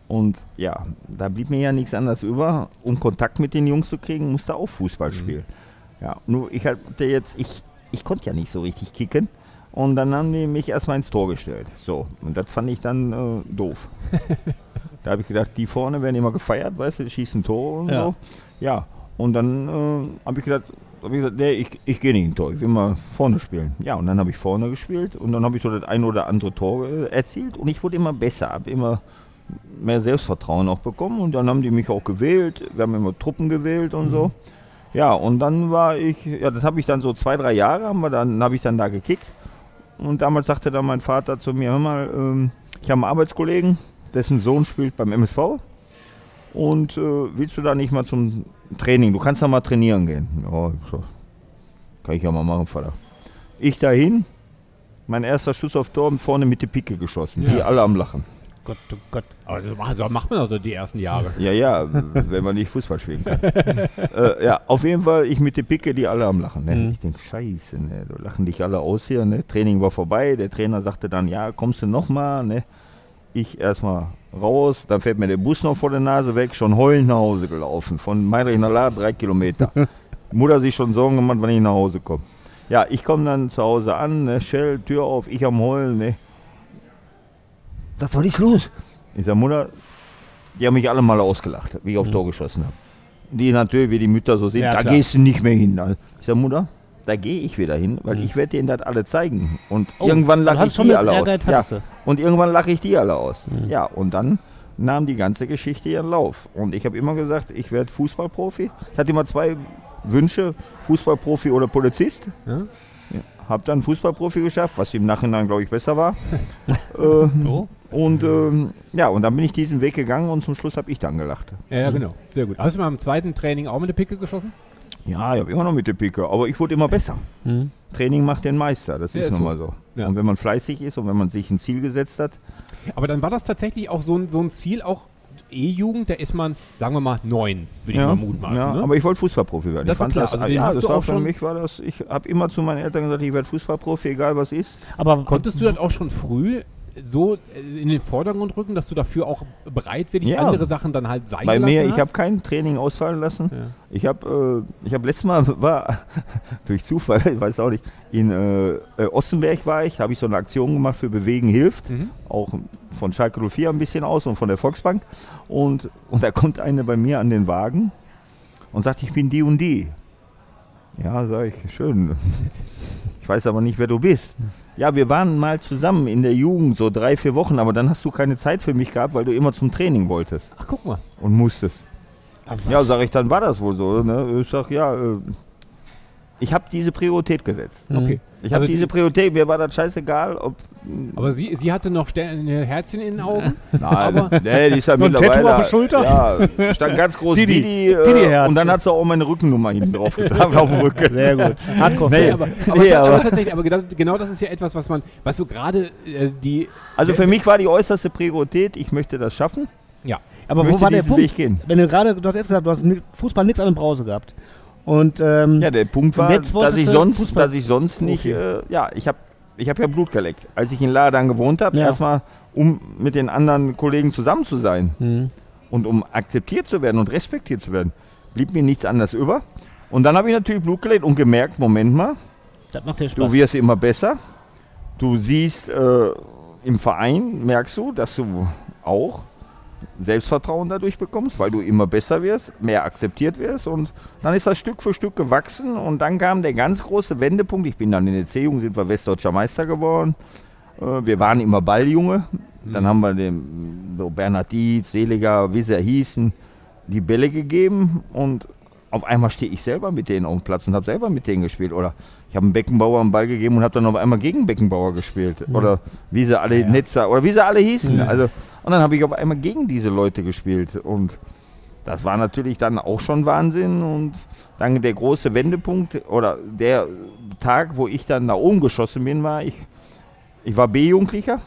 Und ja, da blieb mir ja nichts anderes über. Um Kontakt mit den Jungs zu kriegen, musste auch Fußball spielen. Ja, nur ich hatte jetzt, ich, ich konnte ja nicht so richtig kicken. Und dann haben die mich erstmal ins Tor gestellt. So, und das fand ich dann äh, doof. da habe ich gedacht, die vorne werden immer gefeiert, weißt du, die schießen Tor und
Ja.
so. Ja, und dann äh, habe ich gedacht, habe ich gesagt, nee, ich, ich gehe nicht in Tor, ich will mal vorne spielen. Ja, und dann habe ich vorne gespielt und dann habe ich so das ein oder andere Tor äh, erzielt und ich wurde immer besser, habe immer mehr Selbstvertrauen auch bekommen und dann haben die mich auch gewählt. Wir haben immer Truppen gewählt und so. Ja, und dann war ich, ja, das habe ich dann so zwei, drei Jahre, haben wir dann, habe ich dann da gekickt. Und damals sagte dann mein Vater zu mir, hör mal, ähm, ich habe einen Arbeitskollegen, dessen Sohn spielt beim MSV. Und äh, willst du da nicht mal zum Training? Du kannst da mal trainieren gehen. Ja, so, kann ich ja mal machen, Vater. Ich dahin, mein erster Schuss auf Tor vorne mit der Picke geschossen. Die alle am Lachen.
Gott, oh Gott.
Aber das macht- so macht man doch die ersten Jahre.
Ja, ja, wenn man nicht Fußball spielen kann. äh, ja, auf jeden Fall, ich mit der Picke, die alle am Lachen. Ne?
Mhm.
Ich denke, scheiße, ne? da lachen dich alle aus hier. Ne? Training war vorbei, der Trainer sagte dann, ja, kommst du nochmal? Ne? Ich erstmal raus, dann fährt mir der Bus noch vor der Nase weg, schon heulend nach Hause gelaufen. Von Meidrich nach La, drei Kilometer. Mutter sich schon Sorgen gemacht, wann ich nach Hause komme. Ja, ich komme dann zu Hause an, ne? Shell, Tür auf, ich am Heulen. Ne? Was war ist los? Ich sag, Mutter, die haben mich alle mal ausgelacht, wie ich auf Tor geschossen habe. Die natürlich, wie die Mütter so sind,
Ja,
da
klar.
gehst du nicht mehr hin. Ich sag, Mutter, da gehe ich wieder hin, weil ich werde denen das alle zeigen. Und
Oh,
irgendwann lache ich die alle aus. Ja. Und irgendwann lache ich die alle aus. Ja, und dann nahm die ganze Geschichte ihren Lauf. Und ich habe immer gesagt, ich werde Fußballprofi. Ich hatte immer zwei Wünsche, Fußballprofi oder Polizist.
Ja?
Habe dann Fußballprofi geschafft, was im Nachhinein, glaube ich, besser war. äh,
Oh.
Und ähm, ja, und dann bin ich diesen Weg gegangen und zum Schluss habe ich dann gelacht.
Ja, ja, genau. Sehr gut. Hast du mal im zweiten Training auch mit der Picke geschossen?
Ja, ich habe immer noch mit der Picke, aber ich wurde immer besser.
Mhm.
Training macht den Meister, das
Ja,
ist
ist
nun
so.
mal so.
Ja.
Und wenn man fleißig ist und wenn man sich ein Ziel gesetzt hat,
Aber dann war das tatsächlich auch so ein, so ein Ziel, auch E-Jugend, da ist man, sagen wir mal, neun, würde
Ja,
ich mal mutmaßen.
ja,
ne?
aber ich wollte Fußballprofi werden.
Das
ich
war
fand
klar.
das,
Also
ja, das war
auch
für mich war das. Ich habe immer zu meinen Eltern gesagt, ich werde Fußballprofi, egal was ist.
Aber
Konntest du dann auch schon früh so äh, in den Vordergrund rücken, dass du dafür auch bereitwillig
Ja.
andere Sachen dann halt sein
Bei
gelassen
mir, ich
hast?
habe kein Training ausfallen lassen.
Ja.
Ich habe, äh, ich habe letztes Mal war durch Zufall, ich weiß auch nicht, in äh, äh, Ossenberg war ich, da habe ich so eine Aktion gemacht für Bewegen hilft,
Mhm.
auch von Schalke 04 ein bisschen aus und von der Volksbank. Und, und da kommt eine bei mir an den Wagen und sagt, ich bin die und die. Ja, sage ich, schön. Ich weiß aber nicht, wer du bist. Ja, wir waren mal zusammen in der Jugend, so drei, vier Wochen, aber dann hast du keine Zeit für mich gehabt, weil du immer zum Training wolltest
Ach, guck mal.
und musstest. Ja, sage ich, dann war das wohl so. Ne? Ich sag, ja, äh, ich habe diese Priorität gesetzt.
Okay.
Ich habe
Also
diese
die-
Priorität, mir war das scheißegal, ob.
Aber sie, sie hatte noch Sterne, Herzchen in den Augen.
Nein,
Aber-
nee, die ist ja mittlerweile.
Tattoo auf der Schulter?
Ja, stand ganz groß
Didi.
Didi. äh,
Didi-Herz.
und dann hat sie auch meine Rückennummer hinten drauf getan, auf dem Rücken.
Sehr gut. Hardcore.
Nee,
aber, aber,
nee,
aber,
aber-
tatsächlich, aber genau, genau das ist ja etwas, was man, was so gerade äh, die.
Also für mich war die äußerste Priorität, ich möchte das schaffen.
Ja.
Aber wo war der Punkt?
Weg gehen.
Wenn du gerade, du hast erst gesagt, du hast Fußball nichts an der Brause gehabt. Und ähm,
Ja, der Punkt war, dass ich sonst,
Fußball-
dass ich sonst nicht, äh, ja, ich habe ich hab ja Blut geleckt. Als ich in Ladan gewohnt habe,
Ja.
erstmal, um mit den anderen Kollegen zusammen zu sein
Mhm.
und um akzeptiert zu werden und respektiert zu werden, blieb mir nichts anderes über. Und dann habe ich natürlich Blut geleckt und gemerkt, Moment mal, du wirst immer besser. Du siehst äh, im Verein, merkst du, dass du auch Selbstvertrauen dadurch bekommst, weil du immer besser wirst, mehr akzeptiert wirst und dann ist das Stück für Stück gewachsen und dann kam der ganz große Wendepunkt. Ich bin dann in der C-Jugend, sind wir Westdeutscher Meister geworden. Äh, Wir waren immer Balljunge. Dann haben wir dem so Bernhard Dietz, Seliger, wie sie hießen, die Bälle gegeben und auf einmal stehe ich selber mit denen auf dem Platz und habe selber mit denen gespielt. Oder ich habe einem Beckenbauer einen Ball gegeben und habe dann auf einmal gegen Beckenbauer gespielt. Oder wie sie alle Netzer oder wie sie alle hießen. Also, und dann habe ich auf einmal gegen diese Leute gespielt. Und das war natürlich dann auch schon Wahnsinn. Und dann der große Wendepunkt oder der Tag, wo ich dann nach oben geschossen bin, war ich, ich war B-Jugendlicher.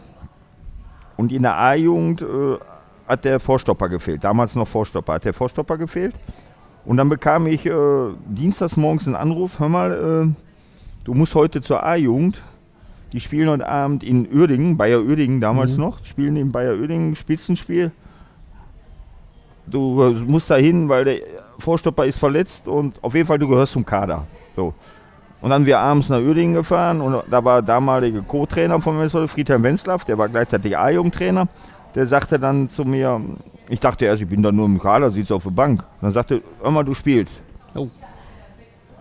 Und in der A-Jugend äh, hat der Vorstopper gefehlt. Damals noch Vorstopper. Hat der Vorstopper gefehlt. Und dann bekam ich äh, dienstags morgens einen Anruf, hör mal, äh, du musst heute zur A-Jugend. Die spielen heute Abend in Uerdingen, Bayer Uerdingen damals noch, spielen in Bayer Uerdingen Spitzenspiel. Du äh, musst da hin, weil der Vorstopper ist verletzt und auf jeden Fall du gehörst zum Kader. So. Und dann wir abends nach Uerdingen gefahren und da war der damalige Co-Trainer von Westfalen, Friedhelm Wenzlaff, der war gleichzeitig A-Jugendtrainer. Der sagte dann zu mir, ich dachte erst, ich bin da nur im Kader, sitze auf der Bank. Und dann sagte, hör mal, du spielst.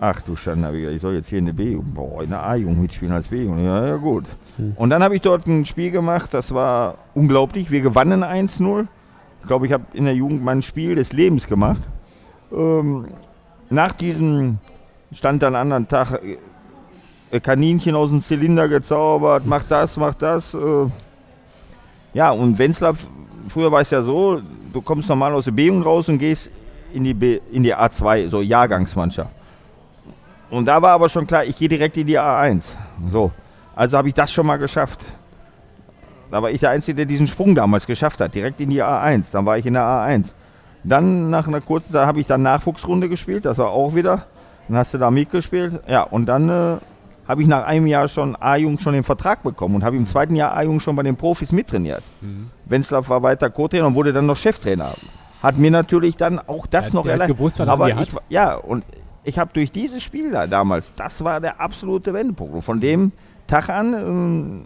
Ach du Schande, ich soll jetzt hier in der B-Jugend, boah, in der A-Jugend mitspielen als B-Jugend. Ja, ja, gut. Und dann habe ich dort ein Spiel gemacht, das war unglaublich. Wir gewannen 1-0. Ich glaube, ich habe in der Jugend mein Spiel des Lebens gemacht. Ähm, nach diesem stand dann am anderen Tag äh, Kaninchen aus dem Zylinder gezaubert, mach das, mach das. Äh. Ja, und Wenzler, früher war es ja so, du kommst normal aus der B-Jugend raus und gehst in die, B, in die A2, so Jahrgangsmannschaft. Und da war aber schon klar, ich gehe direkt in die A1. So, also habe ich das schon mal geschafft. Da war ich der Einzige, der diesen Sprung damals geschafft hat, direkt in die A1. Dann war ich in der A1. Dann nach einer kurzen Zeit habe ich dann Nachwuchsrunde gespielt, das war auch wieder. Dann hast du da mitgespielt. Ja, und dann äh, habe ich nach einem Jahr schon A-Jugend schon den Vertrag bekommen und habe im zweiten Jahr A-Jugend schon bei den Profis mittrainiert. Wenzlaff war weiter Co-Trainer und wurde dann noch Cheftrainer. Hat mir natürlich dann auch das
Ja,
noch erleichtert.
gewusst, was er
Aber ich, ja, und ich habe durch dieses Spiel da damals, das war der absolute Wendepunkt. Und von dem Tag an ähm,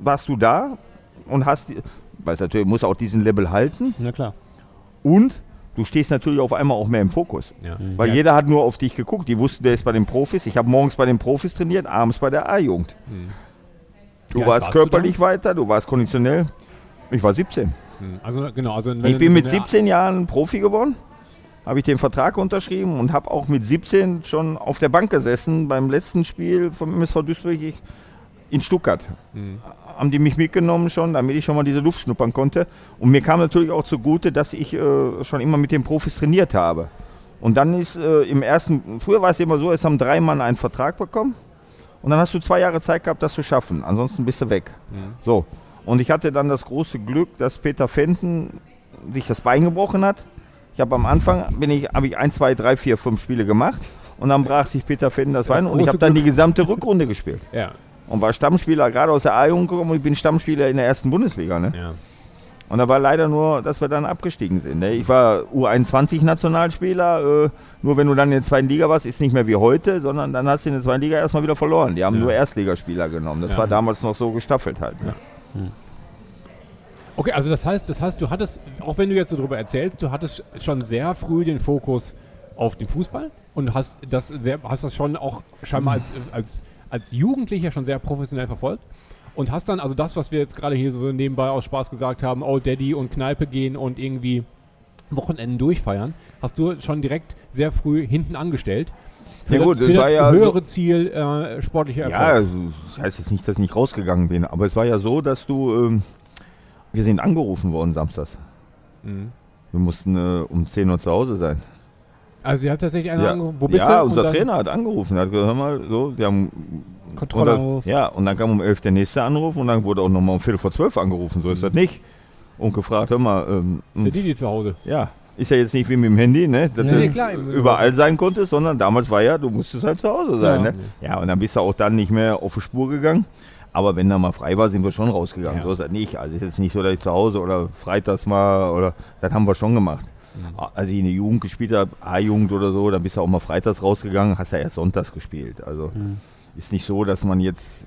warst du da und hast, weil es natürlich muss auch diesen Level halten
Na klar.
und du stehst natürlich auf einmal auch mehr im Fokus.
Ja.
Weil
ja.
jeder hat nur auf dich geguckt. Die wussten, der ist bei den Profis. Ich habe morgens bei den Profis trainiert, abends bei der A-Jugend. Du
Wie alt
warst
warst du
körperlich weiter, du warst konditionell. Ich war 17.
Hm, Also genau, also
Ich
du-
bin mit
wenn du-
17 Jahren Profi geworden, habe ich den Vertrag unterschrieben und habe auch mit 17 schon auf der Bank gesessen beim letzten Spiel vom MSV Duisburg in Stuttgart. Haben die mich mitgenommen schon, damit ich schon mal diese Luft schnuppern konnte. Und mir kam natürlich auch zugute, dass ich äh, schon immer mit den Profis trainiert habe. Und dann ist äh, im ersten, früher war es immer so, es haben drei Mann einen Vertrag bekommen und dann hast du zwei Jahre Zeit gehabt, das zu schaffen. Ansonsten bist du weg. So. Und ich hatte dann das große Glück, dass Peter Fenton sich das Bein gebrochen hat. Ich habe am Anfang, bin ich, habe ich 1, 2, 3, 4, 5 Spiele gemacht und dann brach sich Peter Finn das Bein und ich habe dann die gesamte Rückrunde gespielt.
Ja.
Und war Stammspieler gerade aus der A-Jugend gekommen und ich bin Stammspieler in der ersten Bundesliga. Ne?
ja.
Und da war leider nur, dass wir dann abgestiegen sind. Ne? Ich war U21-Nationalspieler. Äh, nur wenn du dann in der zweiten Liga warst, ist nicht mehr wie heute, sondern dann hast du in der zweiten Liga erstmal wieder verloren. Die haben
Ja.
nur Erstligaspieler genommen. Das
Ja.
war damals noch so gestaffelt halt. Ne?
Okay, also das heißt, das heißt, du hattest, auch wenn du jetzt so drüber erzählst, du hattest schon sehr früh den Fokus auf den Fußball und hast das sehr, hast das schon auch scheinbar als, als, als Jugendlicher schon sehr professionell verfolgt. Und hast dann also das, was wir jetzt gerade hier so nebenbei aus Spaß gesagt haben, Old Daddy und Kneipe gehen und irgendwie Wochenenden durchfeiern, hast du schon direkt sehr früh hinten angestellt. Für
Ja gut,
das,
das war ja
höhere
so-
Ziel äh, sportlicher Erfolg.
Ja, das heißt jetzt nicht, dass ich nicht rausgegangen bin, aber es war ja so, dass du, ähm, wir sind angerufen worden samstags.
Mhm.
Wir mussten äh, um 10 Uhr zu Hause sein.
Also ihr habt tatsächlich einen
ja,
angerufen. Wo bist
ja
du?
Unser Trainer hat angerufen. Er hat gesagt, hör mal, so, wir haben
Kontrollanruf.
Ja, und dann kam um 11 der nächste Anruf und dann wurde auch nochmal um Viertel vor zwölf angerufen. So ist das nicht. Und gefragt, hör mal, ähm,
Ist der Didi zu Hause?
ja, ist ja jetzt nicht wie mit dem Handy, ne? Dass du
nee, klar,
überall sein konntest, sondern damals war ja, du musstest halt zu Hause sein,
Ja.
ne? Ja, und dann bist du auch dann nicht mehr auf die Spur gegangen. Aber wenn da mal frei war, sind wir schon rausgegangen.
Ja.
So ist das nicht. Also ist jetzt nicht so, dass ich zu Hause oder freitags mal oder das haben wir schon gemacht.
Mhm.
Als ich in der Jugend gespielt habe, A-Jugend oder so, dann bist du auch mal freitags rausgegangen, hast ja erst sonntags gespielt. Also
Mhm.
ist nicht so, dass man jetzt.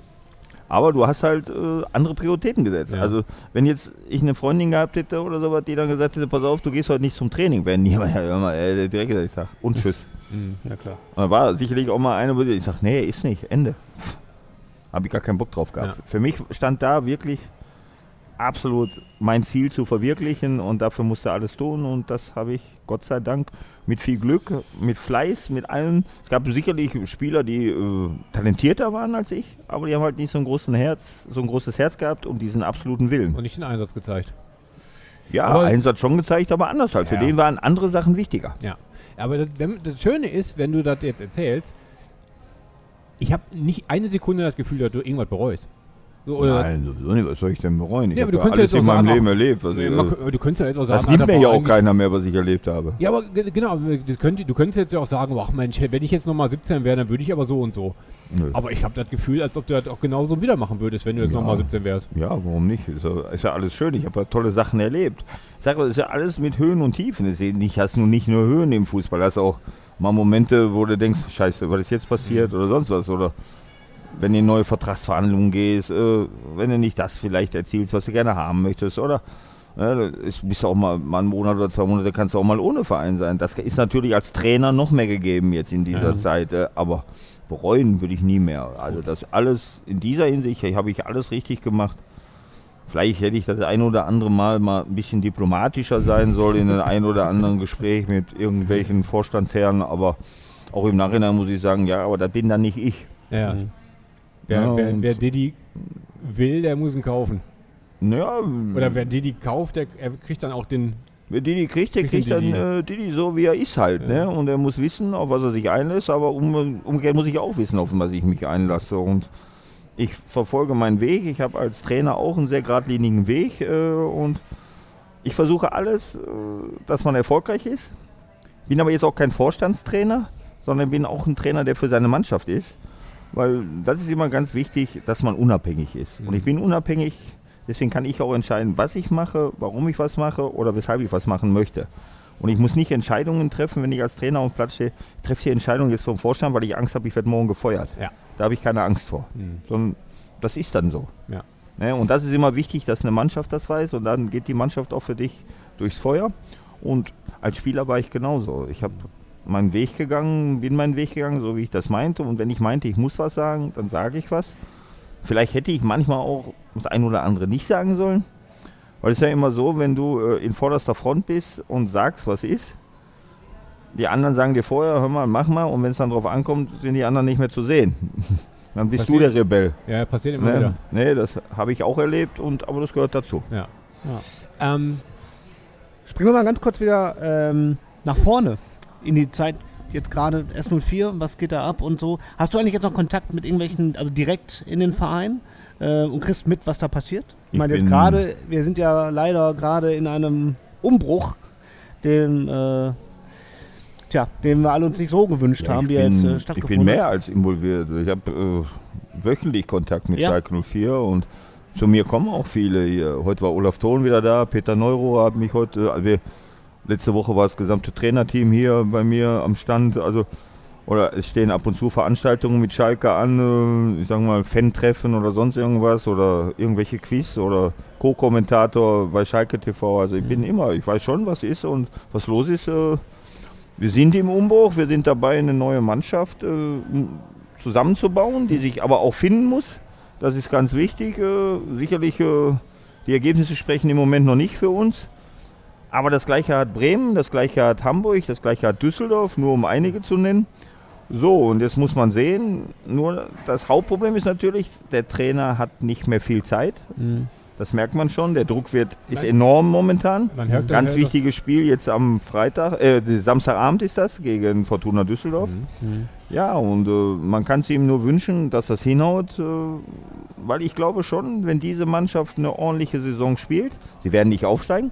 Aber du hast halt äh, andere Prioritäten gesetzt.
Ja.
Also wenn jetzt ich eine Freundin gehabt hätte oder sowas, die dann gesagt hätte, pass auf, du gehst heute nicht zum Training, wäre niemand ja immer äh, direkt gesagt, ich sag, und tschüss.
Mhm.
Ja, klar.
Und da war sicherlich auch mal eine, wo ich sag, nee, ist nicht, Ende. Habe ich gar keinen Bock drauf gehabt.
Ja.
Für mich stand da wirklich absolut mein Ziel zu verwirklichen und dafür musste alles tun und das habe ich Gott sei Dank mit viel Glück, mit Fleiß, mit allem. Es gab sicherlich Spieler, die äh, talentierter waren als ich, aber die haben halt nicht so ein großes Herz, so ein großes Herz gehabt und diesen absoluten Willen.
Und nicht den Einsatz gezeigt.
Ja,
aber-
Einsatz schon gezeigt, aber anders halt. Für
Ja.
den waren andere Sachen wichtiger.
Ja. Aber das, wenn, das Schöne ist, wenn du das jetzt erzählst, ich habe nicht eine Sekunde das Gefühl, dass du irgendwas bereust. So,
Nein, sowieso nicht. Was soll ich denn bereuen? Ich
Ja,
habe ja alles
jetzt
in meinem Leben erlebt. Was
Nee,
ich, äh,
du könntest ja jetzt auch sagen,
das gibt mir ja auch keiner mehr, was ich erlebt habe.
Ja, aber ge- genau, könnt, du könntest jetzt ja auch sagen, ach Mensch, wenn ich jetzt nochmal 17 wäre, dann würde ich aber so und so.
Nö.
Aber ich habe das Gefühl, als ob du das auch genauso wieder machen würdest, wenn du jetzt
Ja.
nochmal 17 wärst.
Ja, warum nicht? Ist ja, ist ja alles schön. Ich habe ja tolle Sachen erlebt. Ich sage, es ist ja alles mit Höhen und Tiefen. Nicht, hast nur nicht nur Höhen im Fußball, hast auch mal Momente, wo du denkst, scheiße, was ist jetzt passiert oder sonst was. Oder wenn du in neue Vertragsverhandlungen gehst, äh, wenn du nicht das vielleicht erzielst, was du gerne haben möchtest. Oder ja, es bist du auch mal, mal einen Monat oder zwei Monate, kannst du auch mal ohne Verein sein. Das ist natürlich als Trainer noch mehr gegeben jetzt in dieser
Ja.
Zeit. Äh, aber bereuen würde ich nie mehr. Also das alles, in dieser Hinsicht habe ich alles richtig gemacht. Vielleicht hätte ich das ein oder andere Mal mal ein bisschen diplomatischer sein sollen in einem ein oder anderen Gespräch mit irgendwelchen Vorstandsherren, aber auch im Nachhinein muss ich sagen, ja, aber das bin dann nicht ich.
Ja. Wer,
Ja,
wer, wer Diddy will, der muss ihn kaufen.
Naja,
Oder wer Diddy kauft, der er kriegt dann auch den.
wer Didi kriegt, der
Kriegt
kriegt
den
dann äh, Didi so, wie er ist halt.
Ja.
Ne? Und er muss wissen, auf was er sich einlässt, aber um, umgekehrt muss ich auch wissen, auf was ich mich einlasse. Und ich verfolge meinen Weg. Ich habe als Trainer auch einen sehr geradlinigen Weg äh, und ich versuche alles, äh, dass man erfolgreich ist. Bin aber jetzt auch kein Vorstandstrainer, sondern bin auch ein Trainer, der für seine Mannschaft ist. Weil das ist immer ganz wichtig, dass man unabhängig ist. Und ich bin unabhängig, deswegen kann ich auch entscheiden, was ich mache, warum ich was mache oder weshalb ich was machen möchte. Und ich muss nicht Entscheidungen treffen, wenn ich als Trainer auf dem Platz stehe. Ich treffe die Entscheidung jetzt vom Vorstand, weil ich Angst habe, ich werde morgen gefeuert.
Ja.
Da habe ich keine Angst vor.
Hm.
Sondern das ist dann so.
Ja.
Ne? Und das ist immer wichtig, dass eine Mannschaft das weiß und dann geht die Mannschaft auch für dich durchs Feuer. Und als Spieler war ich genauso. Ich habe meinen Weg gegangen, bin meinen Weg gegangen, so wie ich das meinte. Und wenn ich meinte, ich muss was sagen, dann sage ich was. Vielleicht hätte ich manchmal auch das ein oder andere nicht sagen sollen. Weil es ist ja immer so, wenn du äh, in vorderster Front bist und sagst, was ist, die anderen sagen dir vorher, hör mal, mach mal, und wenn es dann drauf ankommt, sind die anderen nicht mehr zu sehen. dann bist du
Passiert.
der Rebell.
Ja, passiert immer
Ne?
wieder.
Nee, das habe ich auch erlebt, und, aber das gehört dazu.
Ja. Ähm,
Springen wir mal ganz kurz wieder ähm, nach vorne in die Zeit jetzt gerade S04, was geht da ab und so. Hast du eigentlich jetzt noch Kontakt mit irgendwelchen, also direkt in den Verein äh, und kriegst mit, was da passiert? Ich
Ich
meine jetzt gerade, wir sind ja leider gerade in einem Umbruch, den, äh, tja, den wir alle uns nicht so gewünscht haben,
ich,
wie
bin,
jetzt äh,
ich
stattgefunden
bin mehr als involviert. Ich habe äh, wöchentlich Kontakt mit
Ja.
Schalke 04 und zu mir kommen auch viele hier. Heute war Olaf Thon wieder da, Peter Neuro hat mich heute, also letzte Woche war das gesamte Trainerteam hier bei mir am Stand. Also oder es stehen ab und zu Veranstaltungen mit Schalke an, äh, ich sag mal Fan-Treffen oder sonst irgendwas oder irgendwelche Quiz oder Co-Kommentator bei Schalke TV. Also ich bin immer, ich weiß schon, was ist und was los ist. Äh, wir sind im Umbruch, wir sind dabei, eine neue Mannschaft äh, zusammenzubauen, die sich aber auch finden muss. Das ist ganz wichtig. Sicherlich, die Ergebnisse sprechen im Moment noch nicht für uns. Aber das gleiche hat Bremen, das gleiche hat Hamburg, das gleiche hat Düsseldorf, nur um einige zu nennen. So, und jetzt muss man sehen, nur das Hauptproblem ist natürlich, der Trainer hat nicht mehr viel Zeit.
Mhm.
Das merkt man schon. Der Druck wird, ist enorm momentan. Ganz wichtiges Spiel jetzt am Freitag, äh, Samstagabend ist das gegen Fortuna Düsseldorf.
Mhm.
Ja, und äh, man kann es ihm nur wünschen, dass das hinhaut, äh, weil ich glaube schon, wenn diese Mannschaft eine ordentliche Saison spielt, sie werden nicht aufsteigen.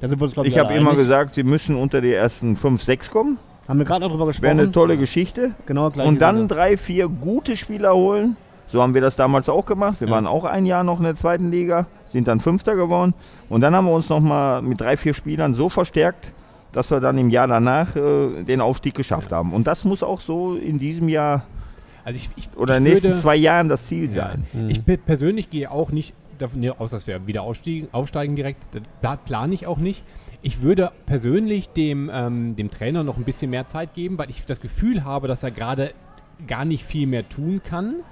Da sind wir uns, glaub
Ich habe
alle
immer gesagt, sie müssen unter die ersten 5, 6 kommen.
Haben wir gerade noch drüber
Wäre
gesprochen.
eine tolle Geschichte.
Genau, gleich
Und dann
wieder.
drei, vier gute Spieler holen. So haben wir das damals auch gemacht. Wir
Ja.
waren auch ein Jahr noch in der zweiten Liga, sind dann Fünfter geworden. Und dann haben wir uns nochmal mit drei, vier Spielern so verstärkt, dass wir dann im Jahr danach äh, den Aufstieg geschafft haben. Und das muss auch so in diesem Jahr
Also ich, ich,
oder
ich
in den nächsten
würde-
zwei Jahren das Ziel
Ja.
sein.
Ich pe- persönlich gehe auch nicht davon aus, dass wir wieder aufsteigen, aufsteigen direkt. Das pla- plane ich auch nicht. Ich würde persönlich dem, ähm, dem Trainer noch ein bisschen mehr Zeit geben, weil ich das Gefühl habe, dass er gerade gar nicht viel mehr tun kann.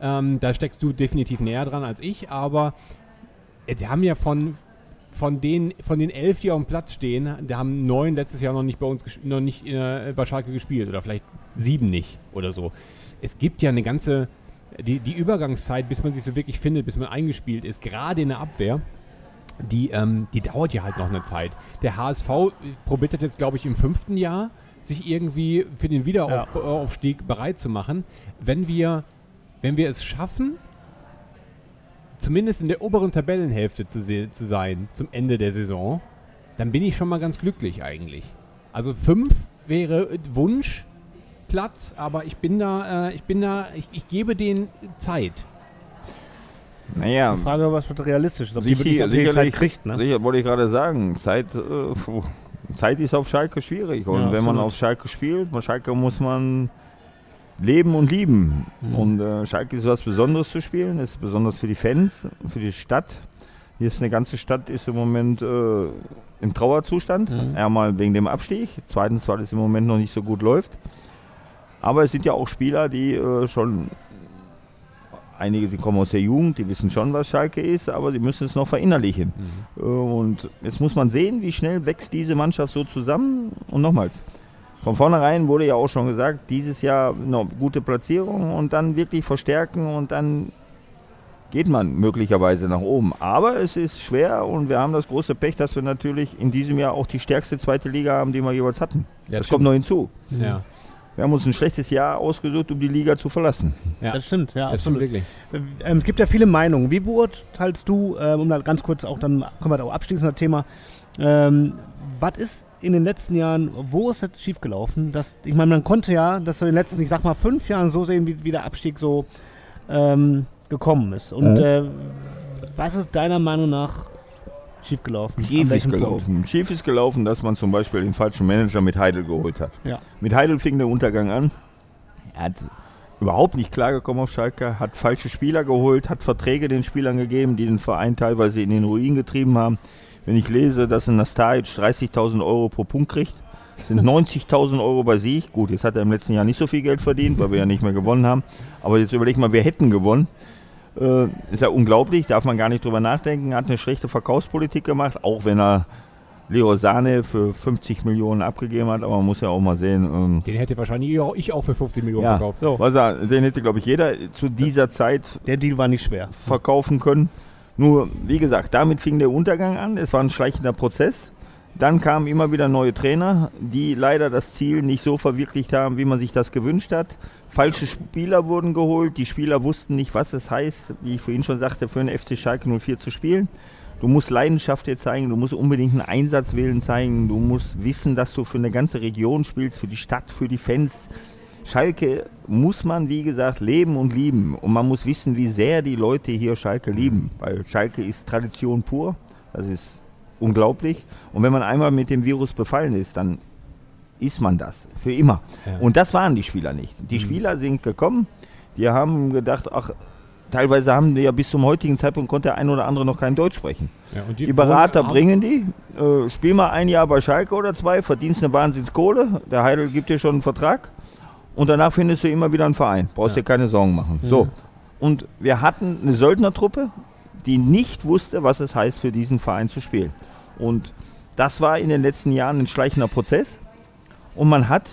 Ähm, da steckst du definitiv näher dran als ich, aber äh, die haben ja von, von, den, von den elf, die auf dem Platz stehen, da haben neun letztes Jahr noch nicht bei uns noch nicht äh, bei Schalke gespielt oder vielleicht sieben nicht oder so. Es gibt ja eine ganze die, die Übergangszeit, bis man sich so wirklich findet, bis man eingespielt ist, gerade in der Abwehr, die, ähm, die dauert ja halt noch eine Zeit. Der HSV probiert das jetzt, glaube ich, im fünften Jahr, sich irgendwie für den Wiederaufstieg bereit zu machen. Wenn wir, wenn wir es schaffen, zumindest in der oberen Tabellenhälfte zu, zu sein zum Ende der Saison, dann bin ich schon mal ganz glücklich eigentlich. Also fünf wäre Wunschplatz, aber ich bin da, äh, ich bin da, ich, ich gebe denen Zeit.
Naja,
Die Frage, was wird realistisch ist, ob die
sicher,
wirklich so viel Zeit
sicherlich,
kriegt. Ne?
sicher wollte ich gerade sagen, Zeit, äh, Zeit ist auf Schalke schwierig. Und
Ja,
wenn man
absolut.
auf Schalke spielt, bei Schalke muss man leben und lieben.
Mhm.
Und äh, Schalke ist was Besonderes zu spielen, ist besonders für die Fans, für die Stadt. Hier ist eine ganze Stadt ist im Moment äh, im Trauerzustand.
Mhm.
Einmal wegen dem Abstieg, zweitens, weil es im Moment noch nicht so gut läuft. Aber es sind ja auch Spieler, die äh, schon Einige die kommen aus der Jugend, die wissen schon, was Schalke ist, aber sie müssen es noch verinnerlichen. Äh, Und jetzt muss man sehen, wie schnell wächst diese Mannschaft so zusammen. Und nochmals, von vornherein wurde ja auch schon gesagt, dieses Jahr eine gute Platzierung und dann wirklich verstärken und dann geht man möglicherweise nach oben. Aber es ist schwer und wir haben das große Pech, dass wir natürlich in diesem Jahr auch die stärkste zweite Liga haben, die wir jeweils hatten.
Ja,
das kommt noch hinzu.
Ja,
Wir haben uns ein schlechtes Jahr ausgesucht, um die Liga zu verlassen.
ja.
Das stimmt, ja,
das stimmt
absolut.
wirklich.
Ähm, es gibt ja viele Meinungen. Wie beurteilst du, ähm, um da ganz kurz auch dann kommen wir da auch abschließend das Thema, ähm, was ist in den letzten Jahren, wo ist das schiefgelaufen? Das, ich meine, man konnte ja das so in den letzten, ich sag mal, fünf Jahren so sehen, wie, wie der Abstieg so ähm, gekommen ist. Und
Mhm.
äh, was ist deiner Meinung nach schiefgelaufen? An
Schief ist
welchem Punkt?
gelaufen. Schief ist gelaufen, dass man zum Beispiel den falschen Manager mit Heidel geholt hat.
Ja.
Mit Heidel fing der Untergang an. Er hat überhaupt nicht klargekommen auf Schalke, hat falsche Spieler geholt, hat Verträge den Spielern gegeben, die den Verein teilweise in den Ruin getrieben haben. Wenn ich lese, dass ein Nastajic 30.000 Euro pro Punkt kriegt, sind 90.000 Euro bei sich. Gut, jetzt hat er im letzten Jahr nicht so viel Geld verdient, weil wir ja nicht mehr gewonnen haben. Aber jetzt überleg mal, wir hätten gewonnen. Äh, ist ja unglaublich, darf man gar nicht drüber nachdenken. Hat eine schlechte Verkaufspolitik gemacht, auch wenn er Leo Sane für 50 Millionen abgegeben hat. Aber man muss ja auch mal sehen, ähm,
Den hätte wahrscheinlich auch- ich auch für 50 Millionen
ja,
verkauft.
was er, den hätte, glaube ich, jeder zu dieser Zeit
Der Deal war nicht schwer.
verkaufen können. Nur, wie gesagt, damit fing der Untergang an. Es war ein schleichender Prozess. Dann kamen immer wieder neue Trainer, die leider das Ziel nicht so verwirklicht haben, wie man sich das gewünscht hat. Falsche Spieler wurden geholt. Die Spieler wussten nicht, was es heißt, wie ich vorhin schon sagte, für den FC Schalke 04 zu spielen. Du musst Leidenschaft dir zeigen, du musst unbedingt einen Einsatzwillen zeigen, du musst wissen, dass du für eine ganze Region spielst, für die Stadt, für die Fans. Schalke muss man, wie gesagt, leben und lieben. Und man muss wissen, wie sehr die Leute hier Schalke lieben. Weil Schalke ist Tradition pur. Das ist unglaublich. Und wenn man einmal mit dem Virus befallen ist, dann ist man das. Für immer.
Ja.
Und das waren die Spieler nicht. Die Spieler sind gekommen, die haben gedacht, ach, teilweise haben die ja bis zum heutigen Zeitpunkt konnte der ein oder andere noch kein Deutsch sprechen.
Ja, und
Die Berater bringen die, äh, spiel mal ein Jahr bei Schalke oder zwei, verdienst eine Wahnsinnskohle, der Heidel gibt dir schon einen Vertrag und danach findest du immer wieder einen Verein. Brauchst dir keine Sorgen machen. So. Und wir hatten eine Söldnertruppe, die nicht wusste, was es heißt, für diesen Verein zu spielen. Und das war in den letzten Jahren ein schleichender Prozess. Und man hat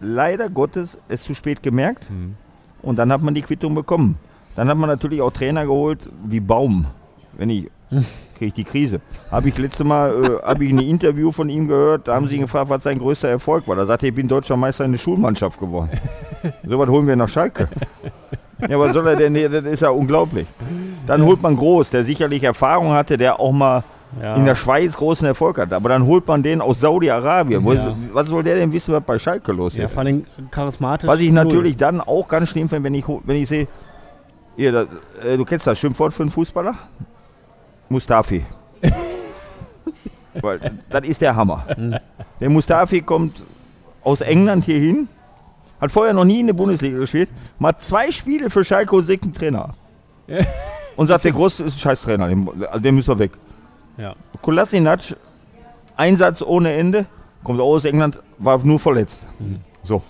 leider Gottes es zu spät gemerkt. Und dann hat man die Quittung bekommen. Dann hat man natürlich auch Trainer geholt wie Baum. Wenn ich kriege ich die Krise. Habe ich letzte Mal äh, habe ich ein Interview von ihm gehört, da haben sie ihn gefragt, was sein größter Erfolg war. Da sagte er, ich bin deutscher Meister in der Schulmannschaft geworden. so was holen wir nach Schalke. Ja, was soll er denn? Das ist ja unglaublich. Dann holt man Groß, der sicherlich Erfahrung hatte, der auch mal
Ja.
in der Schweiz großen Erfolg hat. Aber dann holt man den aus Saudi-Arabien.
Ja.
Was soll der denn wissen, was bei Schalke los
Ja,
ist?
vor allem charismatisch.
Was ich
null.
natürlich dann auch ganz schlimm finde, wenn ich, wenn ich sehe, hier, das, äh, du kennst das Schimpfwort für einen Fußballer? Mustafi. Weil das ist der Hammer. Der Mustafi kommt aus England hier hin, hat vorher noch nie in der Bundesliga gespielt, macht zwei Spiele für Schalke und sägt einen Trainer. Und sagt, der Groß ist ein Scheißtrainer, den, den müssen wir weg.
Ja.
Kolasinac, Einsatz ohne Ende, kommt auch aus England, war nur verletzt. So.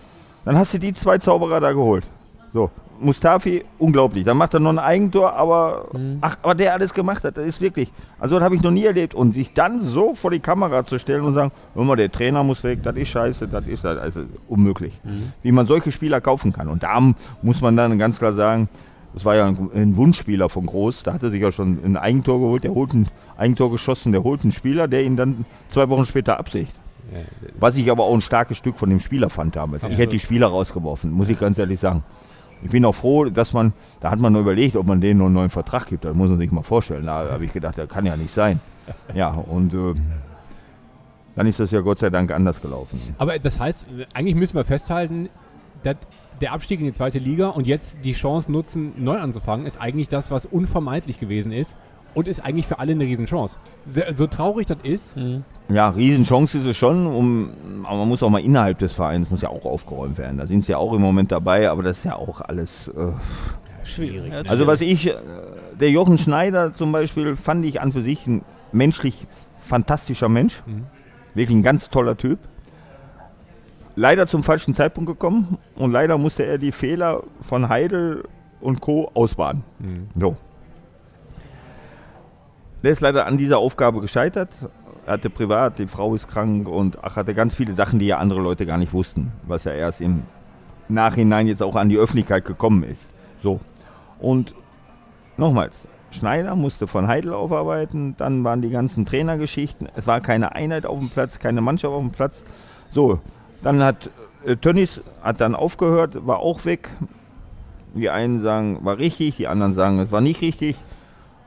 Dann hast du die zwei Zauberer da geholt. So. Mustafi, unglaublich. Dann macht er noch ein Eigentor, aber ach, aber der alles gemacht hat, das ist wirklich. Also das habe ich noch nie erlebt. Und sich dann so vor die Kamera zu stellen und sagen, hör mal, der Trainer muss weg, das ist scheiße, das ist das, also unmöglich. Wie man solche Spieler kaufen kann. Und da muss man dann ganz klar sagen, das war ja ein, ein Wunschspieler von Groß. Da hat er sich ja schon ein Eigentor geholt, der holt ein Eigentor geschossen, der holt einen Spieler, der ihn dann zwei Wochen später absicht. Was ich aber auch ein starkes Stück von dem Spieler fand damals. Ich hätte die Spieler rausgeworfen, muss ich ganz ehrlich sagen. Ich bin auch froh, dass man, da hat man nur überlegt, ob man denen noch einen neuen Vertrag gibt. Das muss man sich mal vorstellen. Da habe ich gedacht, das kann ja nicht sein. Ja, und äh, dann ist das ja Gott sei Dank anders gelaufen.
Aber das heißt, eigentlich müssen wir festhalten, dass der Abstieg in die zweite Liga und jetzt die Chance nutzen, neu anzufangen, ist eigentlich das, was unvermeidlich gewesen ist und ist eigentlich für alle eine Riesenchance. So, so traurig das ist,
Ja, Riesenchance ist es schon, um, aber man muss auch mal innerhalb des Vereins, muss ja auch aufgeräumt werden. Da sind sie ja auch im Moment dabei, aber das ist ja auch alles. Äh,
Schwierig.
Also was ich, äh, der Jochen Schneider zum Beispiel, fand ich an für sich ein menschlich fantastischer Mensch. Wirklich ein ganz toller Typ. Leider zum falschen Zeitpunkt gekommen und leider musste er die Fehler von Heidel und Co. ausbaden. So. Der ist leider an dieser Aufgabe gescheitert. Er hatte privat, die Frau ist krank und ach, hatte ganz viele Sachen, die ja andere Leute gar nicht wussten, was ja erst im Nachhinein jetzt auch an die Öffentlichkeit gekommen ist. So. Und nochmals, Schneider musste von Heidel aufarbeiten, dann waren die ganzen Trainergeschichten, es war keine Einheit auf dem Platz, keine Mannschaft auf dem Platz. So, dann hat äh, Tönnies hat dann aufgehört, war auch weg. Die einen sagen, war richtig, die anderen sagen, es war nicht richtig.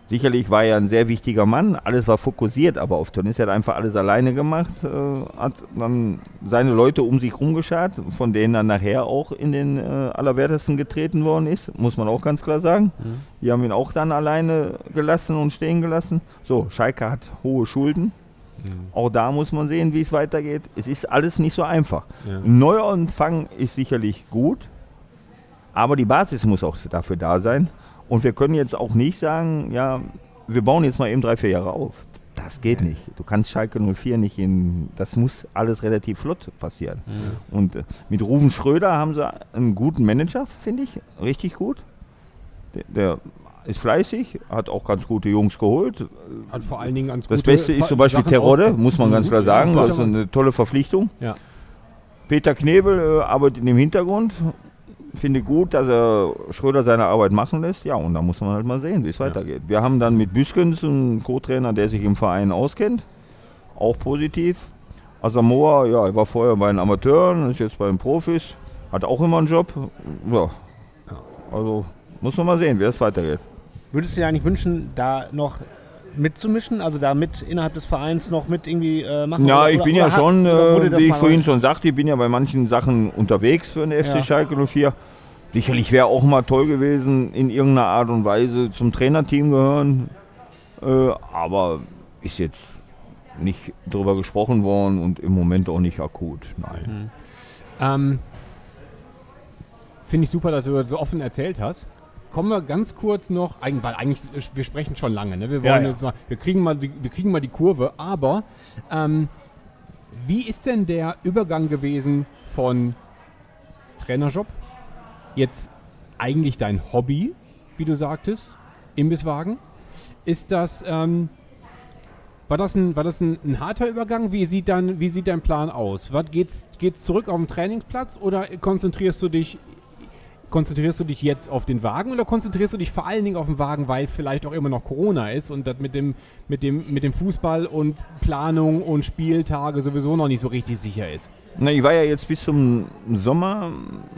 Sicherlich war er ein sehr wichtiger Mann, alles war fokussiert aber auf Tönnies. Er hat einfach alles alleine gemacht, äh, hat dann seine Leute um sich rumgeschart, von denen er nachher auch in den äh, Allerwertesten getreten worden ist, muss man auch ganz klar sagen. Die haben ihn auch dann alleine gelassen und stehen gelassen. So, Schalke hat hohe Schulden. Auch da muss man sehen, wie es weitergeht. Es ist alles nicht so einfach.
Ja.
Ein Neuanfang ist sicherlich gut, aber die Basis muss auch dafür da sein. Und wir können jetzt auch nicht sagen, ja, wir bauen jetzt mal eben drei, vier Jahre auf. Das geht nicht. Du kannst Schalke 04 nicht in. Das muss alles relativ flott passieren. Und äh, mit Ruven Schröder haben sie einen guten Manager, finde ich. Richtig gut. Der, der ist fleißig, hat auch ganz gute Jungs geholt.
hat vor allen Dingen ganz
Das Beste ist zum Beispiel
Sachen
Terodde, muss man ganz klar
Ja,
sagen.
ja,
Das ist eine tolle Verpflichtung.
Ja.
Peter Knebel äh, arbeitet im Hintergrund. Finde gut, dass er Schröder seine Arbeit machen lässt. Ja, und da muss man halt mal sehen, wie es weitergeht. Wir haben dann mit Büskens einen Co-Trainer, der sich im Verein auskennt. Auch positiv. Asamoah, ja, er war vorher bei den Amateuren, ist jetzt bei den Profis. Hat auch immer einen Job. Ja. Also muss man mal sehen, wie es weitergeht.
Würdest du dir eigentlich wünschen, da noch mitzumischen? Also da mit innerhalb des Vereins noch mit irgendwie äh, machen?
Ja,
Oder-
ich
oder-
bin ja
oder hat-
schon, äh, wie ich vorhin schon sagte, ich bin ja bei manchen Sachen unterwegs für den FC
Ja.
Schalke 04. Sicherlich wäre auch mal toll gewesen, in irgendeiner Art und Weise zum Trainerteam gehören. Äh, aber ist jetzt nicht drüber gesprochen worden und im Moment auch nicht akut. Nein.
Ähm, Finde ich super, dass du das so offen erzählt hast. Kommen wir ganz kurz noch, weil eigentlich, äh, wir sprechen schon lange, ne? Wir wollen
Ja, ja.
jetzt mal, wir kriegen mal die, wir kriegen mal die Kurve, aber ähm, wie ist denn der Übergang gewesen von Trainerjob, jetzt eigentlich dein Hobby, wie du sagtest, Imbisswagen? Ist das, ähm, war das, ein, war das ein, ein harter Übergang? Wie sieht, dein, wie sieht dein Plan aus? Was, geht's, geht's zurück auf den Trainingsplatz oder konzentrierst du dich konzentrierst du dich jetzt auf den Wagen oder konzentrierst du dich vor allen Dingen auf den Wagen, weil vielleicht auch immer noch Corona ist und das mit dem, mit dem, mit dem Fußball und Planung und Spieltage sowieso noch nicht so richtig sicher ist?
Na, ich war ja jetzt bis zum Sommer,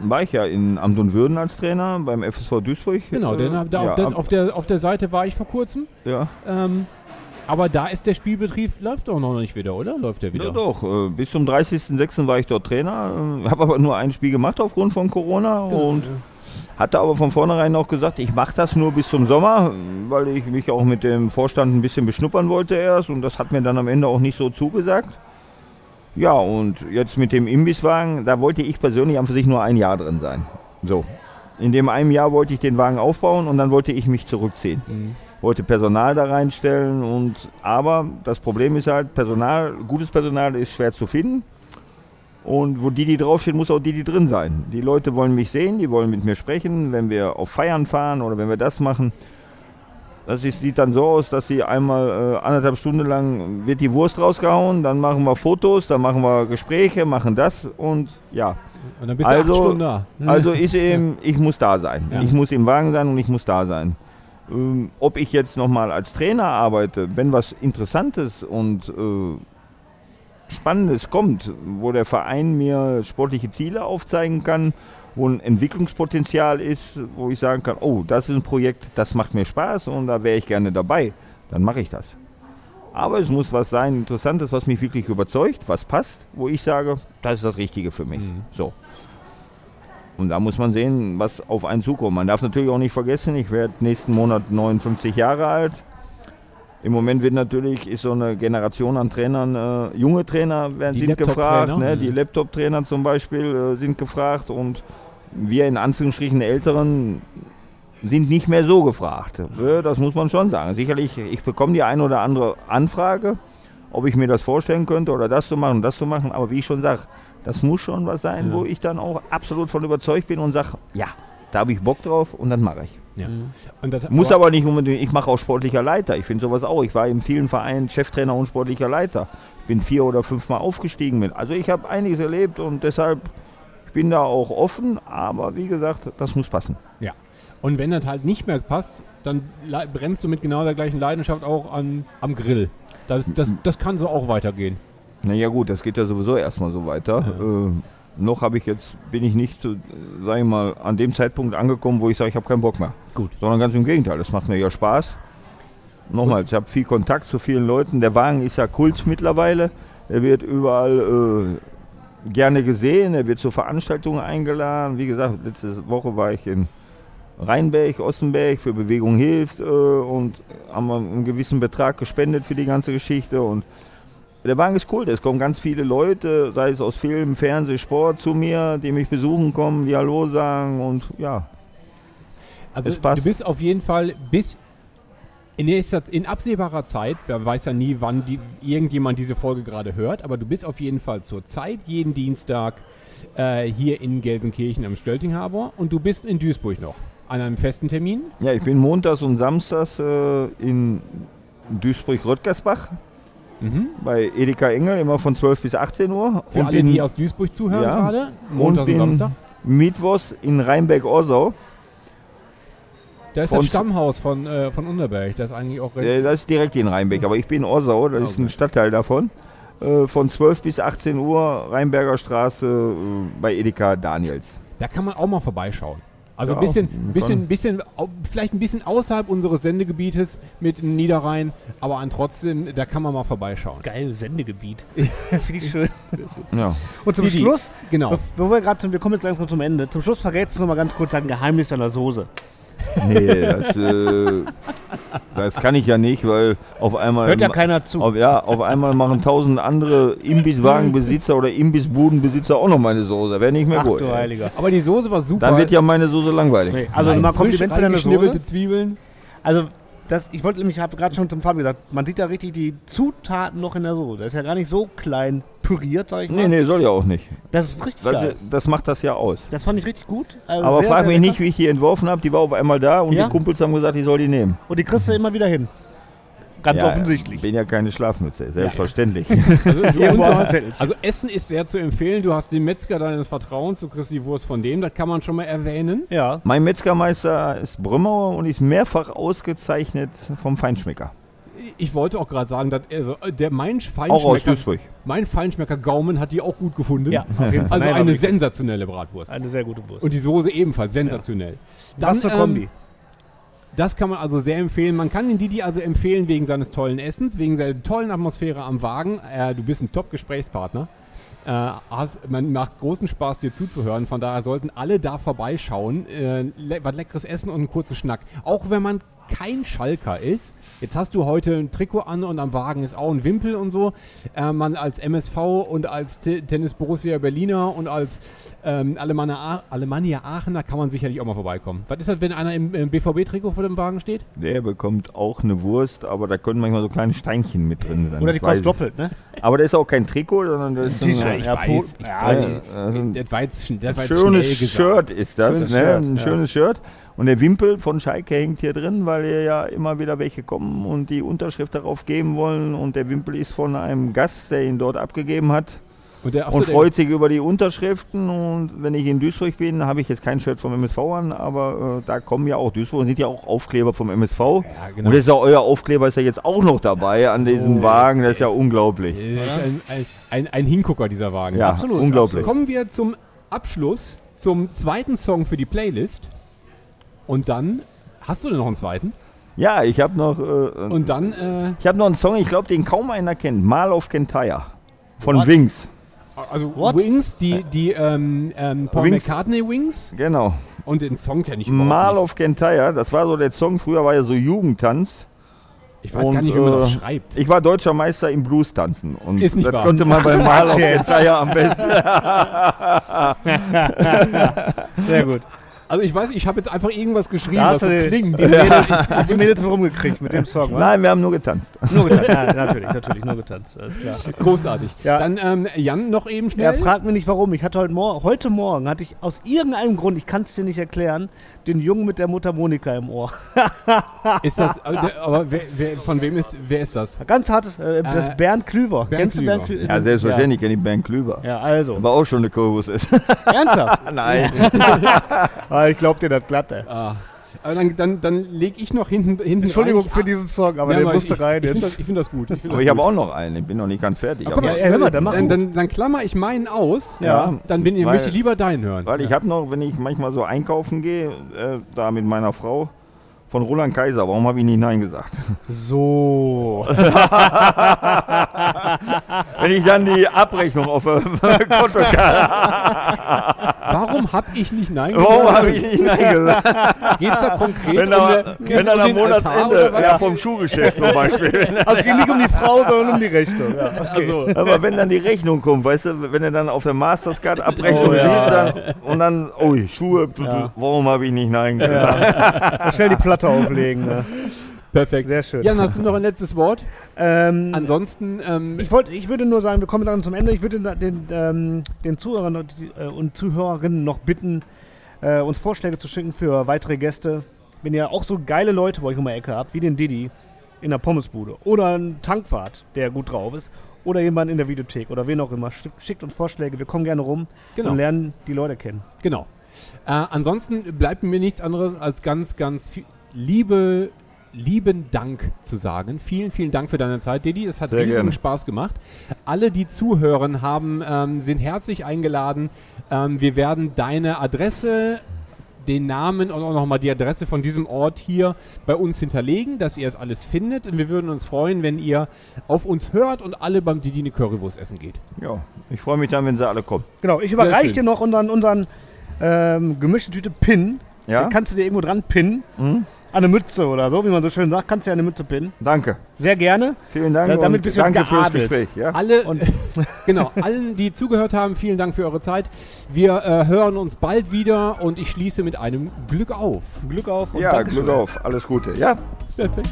war ich ja in Amt und Würden als Trainer beim FSV Duisburg.
Genau,
Äh,
denn da
ja,
auf, der,
ab-
auf, der, auf der Seite war ich vor kurzem.
ja.
Ähm, aber da ist der Spielbetrieb, läuft doch noch nicht wieder, oder? Läuft der wieder?
Ja, doch. Äh, bis zum 30.06. war ich dort Trainer. Äh, Habe aber nur ein Spiel gemacht aufgrund von Corona
Genau,
und hatte aber von vornherein auch gesagt, ich mache das nur bis zum Sommer, weil ich mich auch mit dem Vorstand ein bisschen beschnuppern wollte erst und das hat mir dann am Ende auch nicht so zugesagt. Ja, und jetzt mit dem Imbisswagen, da wollte ich persönlich an für sich nur ein Jahr drin sein. So. In dem einen Jahr wollte ich den Wagen aufbauen und dann wollte ich mich zurückziehen. Wollte Personal da reinstellen und aber das Problem ist halt, Personal, gutes Personal ist schwer zu finden. Und wo die, die draufsteht, muss auch die, die drin sein. Die Leute wollen mich sehen, die wollen mit mir sprechen, wenn wir auf Feiern fahren oder wenn wir das machen. Das sieht dann so aus, dass sie einmal äh, anderthalb Stunden lang wird die Wurst rausgehauen, dann machen wir Fotos, dann machen wir Gespräche, machen das und ja.
Und dann bist du
Also-
acht Stunden da.
Also ist eben, ich muss da sein.
Ja.
Ich muss im Wagen sein und ich muss da sein. Ähm, ob ich jetzt nochmal als Trainer arbeite, wenn was Interessantes und äh, Spannendes kommt, wo der Verein mir sportliche Ziele aufzeigen kann, wo ein Entwicklungspotenzial ist, wo ich sagen kann, oh, das ist ein Projekt, das macht mir Spaß und da wäre ich gerne dabei, dann mache ich das. Aber es muss was sein, Interessantes, was mich wirklich überzeugt, was passt, wo ich sage, das ist das Richtige für mich. So. Und da muss man sehen, was auf einen zukommt. Man darf natürlich auch nicht vergessen, ich werde nächsten Monat 59 Jahre alt. Im Moment wird natürlich, ist so eine Generation an Trainern, äh, junge Trainer werden,
Die
sind gefragt,
Laptop-Trainer?
ne?
Mhm.
die Laptop-Trainer zum Beispiel äh, sind gefragt und wir in Anführungsstrichen Älteren sind nicht mehr so gefragt. Äh, Das muss man schon sagen. Sicherlich, ich bekomme die eine oder andere Anfrage, ob ich mir das vorstellen könnte oder das zu machen und das zu machen, aber wie ich schon sage, das muss schon was sein, wo ich dann auch absolut von überzeugt bin und sage, ja, da habe ich Bock drauf und dann mache ich.
Ja. Und das,
Muss aber nicht unbedingt, ich mache auch sportlicher Leiter. Ich finde sowas auch. Ich war in vielen Vereinen Cheftrainer und sportlicher Leiter. Ich bin vier oder fünfmal aufgestiegen mit. Also ich habe einiges erlebt und deshalb, ich bin da auch offen, aber wie gesagt, das muss passen.
Ja. Und wenn das halt nicht mehr passt, dann brennst du mit genau der gleichen Leidenschaft auch an, am Grill. Das, das, das kann so auch weitergehen.
Naja gut, das geht ja sowieso erstmal so weiter. Äh, noch habe ich jetzt, bin ich nicht zu, sage ich mal, an dem Zeitpunkt angekommen, wo ich sage, ich habe keinen Bock mehr.
Gut.
Sondern ganz im Gegenteil, das macht mir ja Spaß. Nochmals, ich habe viel Kontakt zu vielen Leuten. Der Wagen ist ja Kult mittlerweile. Er wird überall äh, gerne gesehen, er wird zu Veranstaltungen eingeladen. Wie gesagt, letzte Woche war ich in Rheinberg, Ossenberg für Bewegung hilft äh, und haben einen gewissen Betrag gespendet für die ganze Geschichte. Und der Wagen ist cool, es kommen ganz viele Leute, sei es aus Film, Fernseh, Sport zu mir, die mich besuchen kommen, die Hallo sagen und ja,
Also du bist auf jeden Fall bis in, nächster, in absehbarer Zeit, wer weiß ja nie, wann die, irgendjemand diese Folge gerade hört, aber du bist auf jeden Fall zur Zeit jeden Dienstag äh, hier in Gelsenkirchen am Stöltinghaber und du bist in Duisburg noch an einem festen Termin.
Ja, ich bin montags und samstags äh, in Duisburg-Röttgersbach
Mhm.
bei Edeka Engel, immer von 12 bis 18 Uhr.
Für
und
alle,
bin
die aus Duisburg zuhören
Ja.
gerade, Montag und,
bin
Samstag.
Mittwochs in Rheinberg-Orsau.
Da ist das Stammhaus von, äh, von Unterberg, das ist eigentlich auch recht.
Äh, das ist direkt in Rheinbeck, aber ich bin in Orsau, das ist
Okay.
ein Stadtteil davon. Äh, von 12 bis 18 Uhr, Rheinberger Straße äh, bei Edeka Daniels.
Da kann man auch mal vorbeischauen. Also ein
Ja,
bisschen, bisschen, bisschen, vielleicht ein bisschen außerhalb unseres Sendegebietes mit dem Niederrhein, aber an trotzdem, da kann man mal vorbeischauen.
Geil, Sendegebiet. Finde ich schön.
Ja.
Und zum
Didi,
Schluss,
Genau.
be- bevor wir gerade zum, wir kommen jetzt langsam zum Ende. Zum Schluss verrätst du noch mal ganz kurz dein Geheimnis deiner Soße.
Nee, das, äh, das kann ich ja nicht, weil auf einmal.
Hört ja keiner zu.
Auf, ja, auf einmal machen tausend andere Imbisswagenbesitzer oder Imbissbudenbesitzer auch noch meine Soße. Wäre nicht mehr
Ach
gut.
du Heiliger.
Aber die Soße war super.
Dann wird ja meine Soße langweilig.
Nee, also
Rein
mal Kompliment für deine Soße.
Zwiebeln.
Also, das, ich wollte nämlich, ich habe gerade schon zum Fabi gesagt, man sieht da richtig die Zutaten noch in der Soße. Das ist ja gar nicht so klein püriert, sag ich mal.
Nee, nee, soll ja auch nicht.
Das ist richtig
Das,
geil.
das macht das ja aus.
Das fand ich richtig gut. Also
Aber
sehr,
frag
sehr
mich
lecker.
nicht, wie ich die entworfen habe. Die war auf einmal da und
Ja?
die Kumpels haben gesagt, ich soll die nehmen.
Und die kriegst du immer wieder hin. Ganz
Ja,
offensichtlich.
Ich bin ja keine Schlafmütze, selbstverständlich.
Also,
Zettel.
also Essen ist sehr zu empfehlen. Du hast den Metzger deines Vertrauens, du kriegst die Wurst von dem, das kann man schon mal erwähnen.
Ja.
mein Metzgermeister ist Brümmauer und ist mehrfach ausgezeichnet vom Feinschmecker.
Ich wollte auch gerade sagen, dass also, äh, der mein Feinschmecker, mein Feinschmecker Gaumen hat die auch gut gefunden.
Ja, auf jeden Fall.
Also
Nein,
eine sensationelle Bratwurst.
eine sehr gute Wurst.
Und die Soße ebenfalls sensationell.
Was für
ähm,
Kombi.
Das kann man also sehr empfehlen. Man kann den Didi also empfehlen wegen seines tollen Essens, wegen seiner tollen Atmosphäre am Wagen. Äh, du bist ein Top-Gesprächspartner. Äh, hast, man macht großen Spaß, dir zuzuhören. Von daher sollten alle da vorbeischauen. Äh, le was leckeres Essen und einen kurzen Schnack. Auch wenn man kein Schalker ist. Jetzt hast du heute ein Trikot an und am Wagen ist auch ein Wimpel und so. Äh, man als MSV und als T Tennis Borussia Berliner und als ähm, Alemannia, Alemannia Aachener kann man sicherlich auch mal vorbeikommen. Was ist das, wenn einer im, im BVB-Trikot vor dem Wagen steht?
Der bekommt auch eine Wurst, aber da können manchmal so kleine Steinchen mit drin sein.
Oder die
ich.
doppelt, ne?
Aber das ist auch kein Trikot, sondern das ist ein,
ich
Ja,
weiß.
Po-
Ich
ja,
weiß.
also ein
war jetzt
schönes. Shirt ist das.
Schönes
ne?
Shirt,
ein
ja.
schönes Shirt. Und der Wimpel von Schalke hängt hier drin, weil hier ja immer wieder welche kommen und die Unterschrift darauf geben wollen. Und der Wimpel ist von einem Gast, der ihn dort abgegeben hat.
Und, der,
und freut sich über die Unterschriften. Und wenn ich in Duisburg bin, habe ich jetzt kein Shirt vom MSV an, aber äh, da kommen ja auch Duisburg, sind ja auch Aufkleber vom MSV.
Ja, genau.
Und das ist ja euer Aufkleber ist ja jetzt auch noch dabei an diesem
Oh,
Wagen. Das ist ja unglaublich.
Äh, ist ein, ein, ein, ein Hingucker, dieser Wagen.
Ja,
absolut,
unglaublich.
Kommen wir zum Abschluss, zum zweiten Song für die Playlist. Und dann, hast du denn noch einen zweiten?
Ja, ich habe noch, äh,
Und dann, äh,
ich habe noch einen Song, ich glaube, den kaum einer kennt. Mal auf Kentire von
What?
Wings.
also
What?
Wings, die, die ähm, ähm, Paul
Wings.
McCartney Wings.
Genau.
Und den Song kenne ich überhaupt
Mal
nicht.
auf Kentire. Das war so der Song. Früher war ja so Jugendtanz.
Ich weiß
und,
gar nicht, wie man das
äh,
schreibt.
Ich war deutscher Meister im Blues tanzen. Und
Ist nicht
das
wahr.
konnte man bei Mal auf Kentire am besten.
Sehr gut.
Also ich weiß, ich habe jetzt einfach irgendwas geschrieben, was
hast
so klingt.
die, Mädels, hast die Mädels rumgekriegt mit dem Song?
Nein, wir haben nur getanzt.
Nur getanzt. Ja, natürlich, natürlich, nur getanzt. Alles klar.
Großartig.
Ja.
Dann ähm, Jan noch eben
Ja,
schnell.
frag mich nicht warum. Ich hatte heute Morgen, heute Morgen hatte ich aus irgendeinem Grund, ich kann es dir nicht erklären, den Jungen mit der Mutter Monika im Ohr.
ist das, aber, der, aber wer, wer, von wem ist, wer ist das?
Ganz hartes, äh, das
Äh,
ist Bernd Klüver.
Bernd
Kennst du Bernd
Klüver.
Klüver?
Ja, selbstverständlich kenne ich Ben Klüber.
Ja, also.
Aber auch schon eine Kurvus ist.
Ernsthaft?
Nein.
ah, ich glaub dir das glatt, ey.
Aber dann, dann, dann lege ich noch hinten, hinten
Entschuldigung
rein.
für diesen Song, aber
Ja,
der
aber
musste
ich,
rein
ich, ich finde
jetzt.
das, ich find das gut. Ich find
Aber
das
ich habe auch noch einen. Ich bin noch nicht ganz fertig.
Ah, guck
aber-
mal,
Ja, hör mal, dann
dann, dann, dann klammer ich meinen aus.
Ja.
Dann bin ich,
Weil-
möchte ich lieber deinen hören.
Weil ich habe noch, wenn ich manchmal so einkaufen gehe, äh, da mit meiner Frau, von Roland Kaiser, warum habe ich nicht Nein gesagt?
So.
Wenn ich dann die Abrechnung auf der Kontokarte
Warum habe ich nicht Nein
Warum habe ich nicht Nein gesagt?
Geht es da konkret
Wenn,
um, der-
wenn dann am Monatsende, ja, vom Schuhgeschäft zum Beispiel.
Also ging nicht um die Frau, sondern um die Rechnung. Ja, okay.
Aber wenn dann die Rechnung kommt, weißt du, wenn du dann auf der Mastercard Abrechnung
Oh, ja.
siehst, dann, und dann, oh, Schuhe, warum habe ich nicht Nein gesagt?
Schnell die Platte auflegen. Ne?
Perfekt.
Sehr schön.
Jan, hast du noch ein letztes Wort?
Ähm,
Ansonsten, ähm,
ich, wollte, ich würde nur sagen, wir kommen langsam zum Ende. Ich würde den, den, ähm, den Zuhörern und, äh, und Zuhörerinnen noch bitten, äh, uns Vorschläge zu schicken für weitere Gäste. Wenn ihr auch so geile Leute bei euch um die Ecke habt, wie den Didi in der Pommesbude oder einen Tankwart, der gut drauf ist, oder jemand in der Videothek oder wen auch immer, schickt, uns Vorschläge. Wir kommen gerne rum
Genau.
und lernen die Leute kennen.
Genau. Äh, ansonsten bleibt mir nichts anderes als ganz, ganz viel Liebe, lieben Dank zu sagen. Vielen, vielen Dank für deine Zeit, Didi. Es hat
Sehr
riesigen
gerne.
Spaß gemacht. Alle, die zuhören, haben, ähm, sind herzlich eingeladen. Ähm, wir werden deine Adresse, den Namen und auch nochmal die Adresse von diesem Ort hier bei uns hinterlegen, dass ihr es alles findet. Und wir würden uns freuen, wenn ihr auf uns hört und alle beim Didine Currywurst essen geht.
Ja, ich freue mich dann, wenn sie alle kommen.
Genau, ich überreiche dir noch unseren, unseren ähm, gemischte Tüte Pin.
Ja?
Den kannst du dir irgendwo dran pinnen.
Mhm.
Eine Mütze oder so, wie man so schön sagt, kannst du ja eine Mütze pinnen.
Danke.
Sehr gerne.
Vielen Dank
Ja, damit
und
bist du
danke fürs
geadelt.
Gespräch. Ja?
Alle,
Und-
genau, allen, die zugehört haben, vielen Dank für eure Zeit. Wir äh, hören uns bald wieder und ich schließe mit einem Glück auf.
Glück auf und
Ja,
Dankeschön.
Glück auf. Alles Gute. Ja.
Perfekt.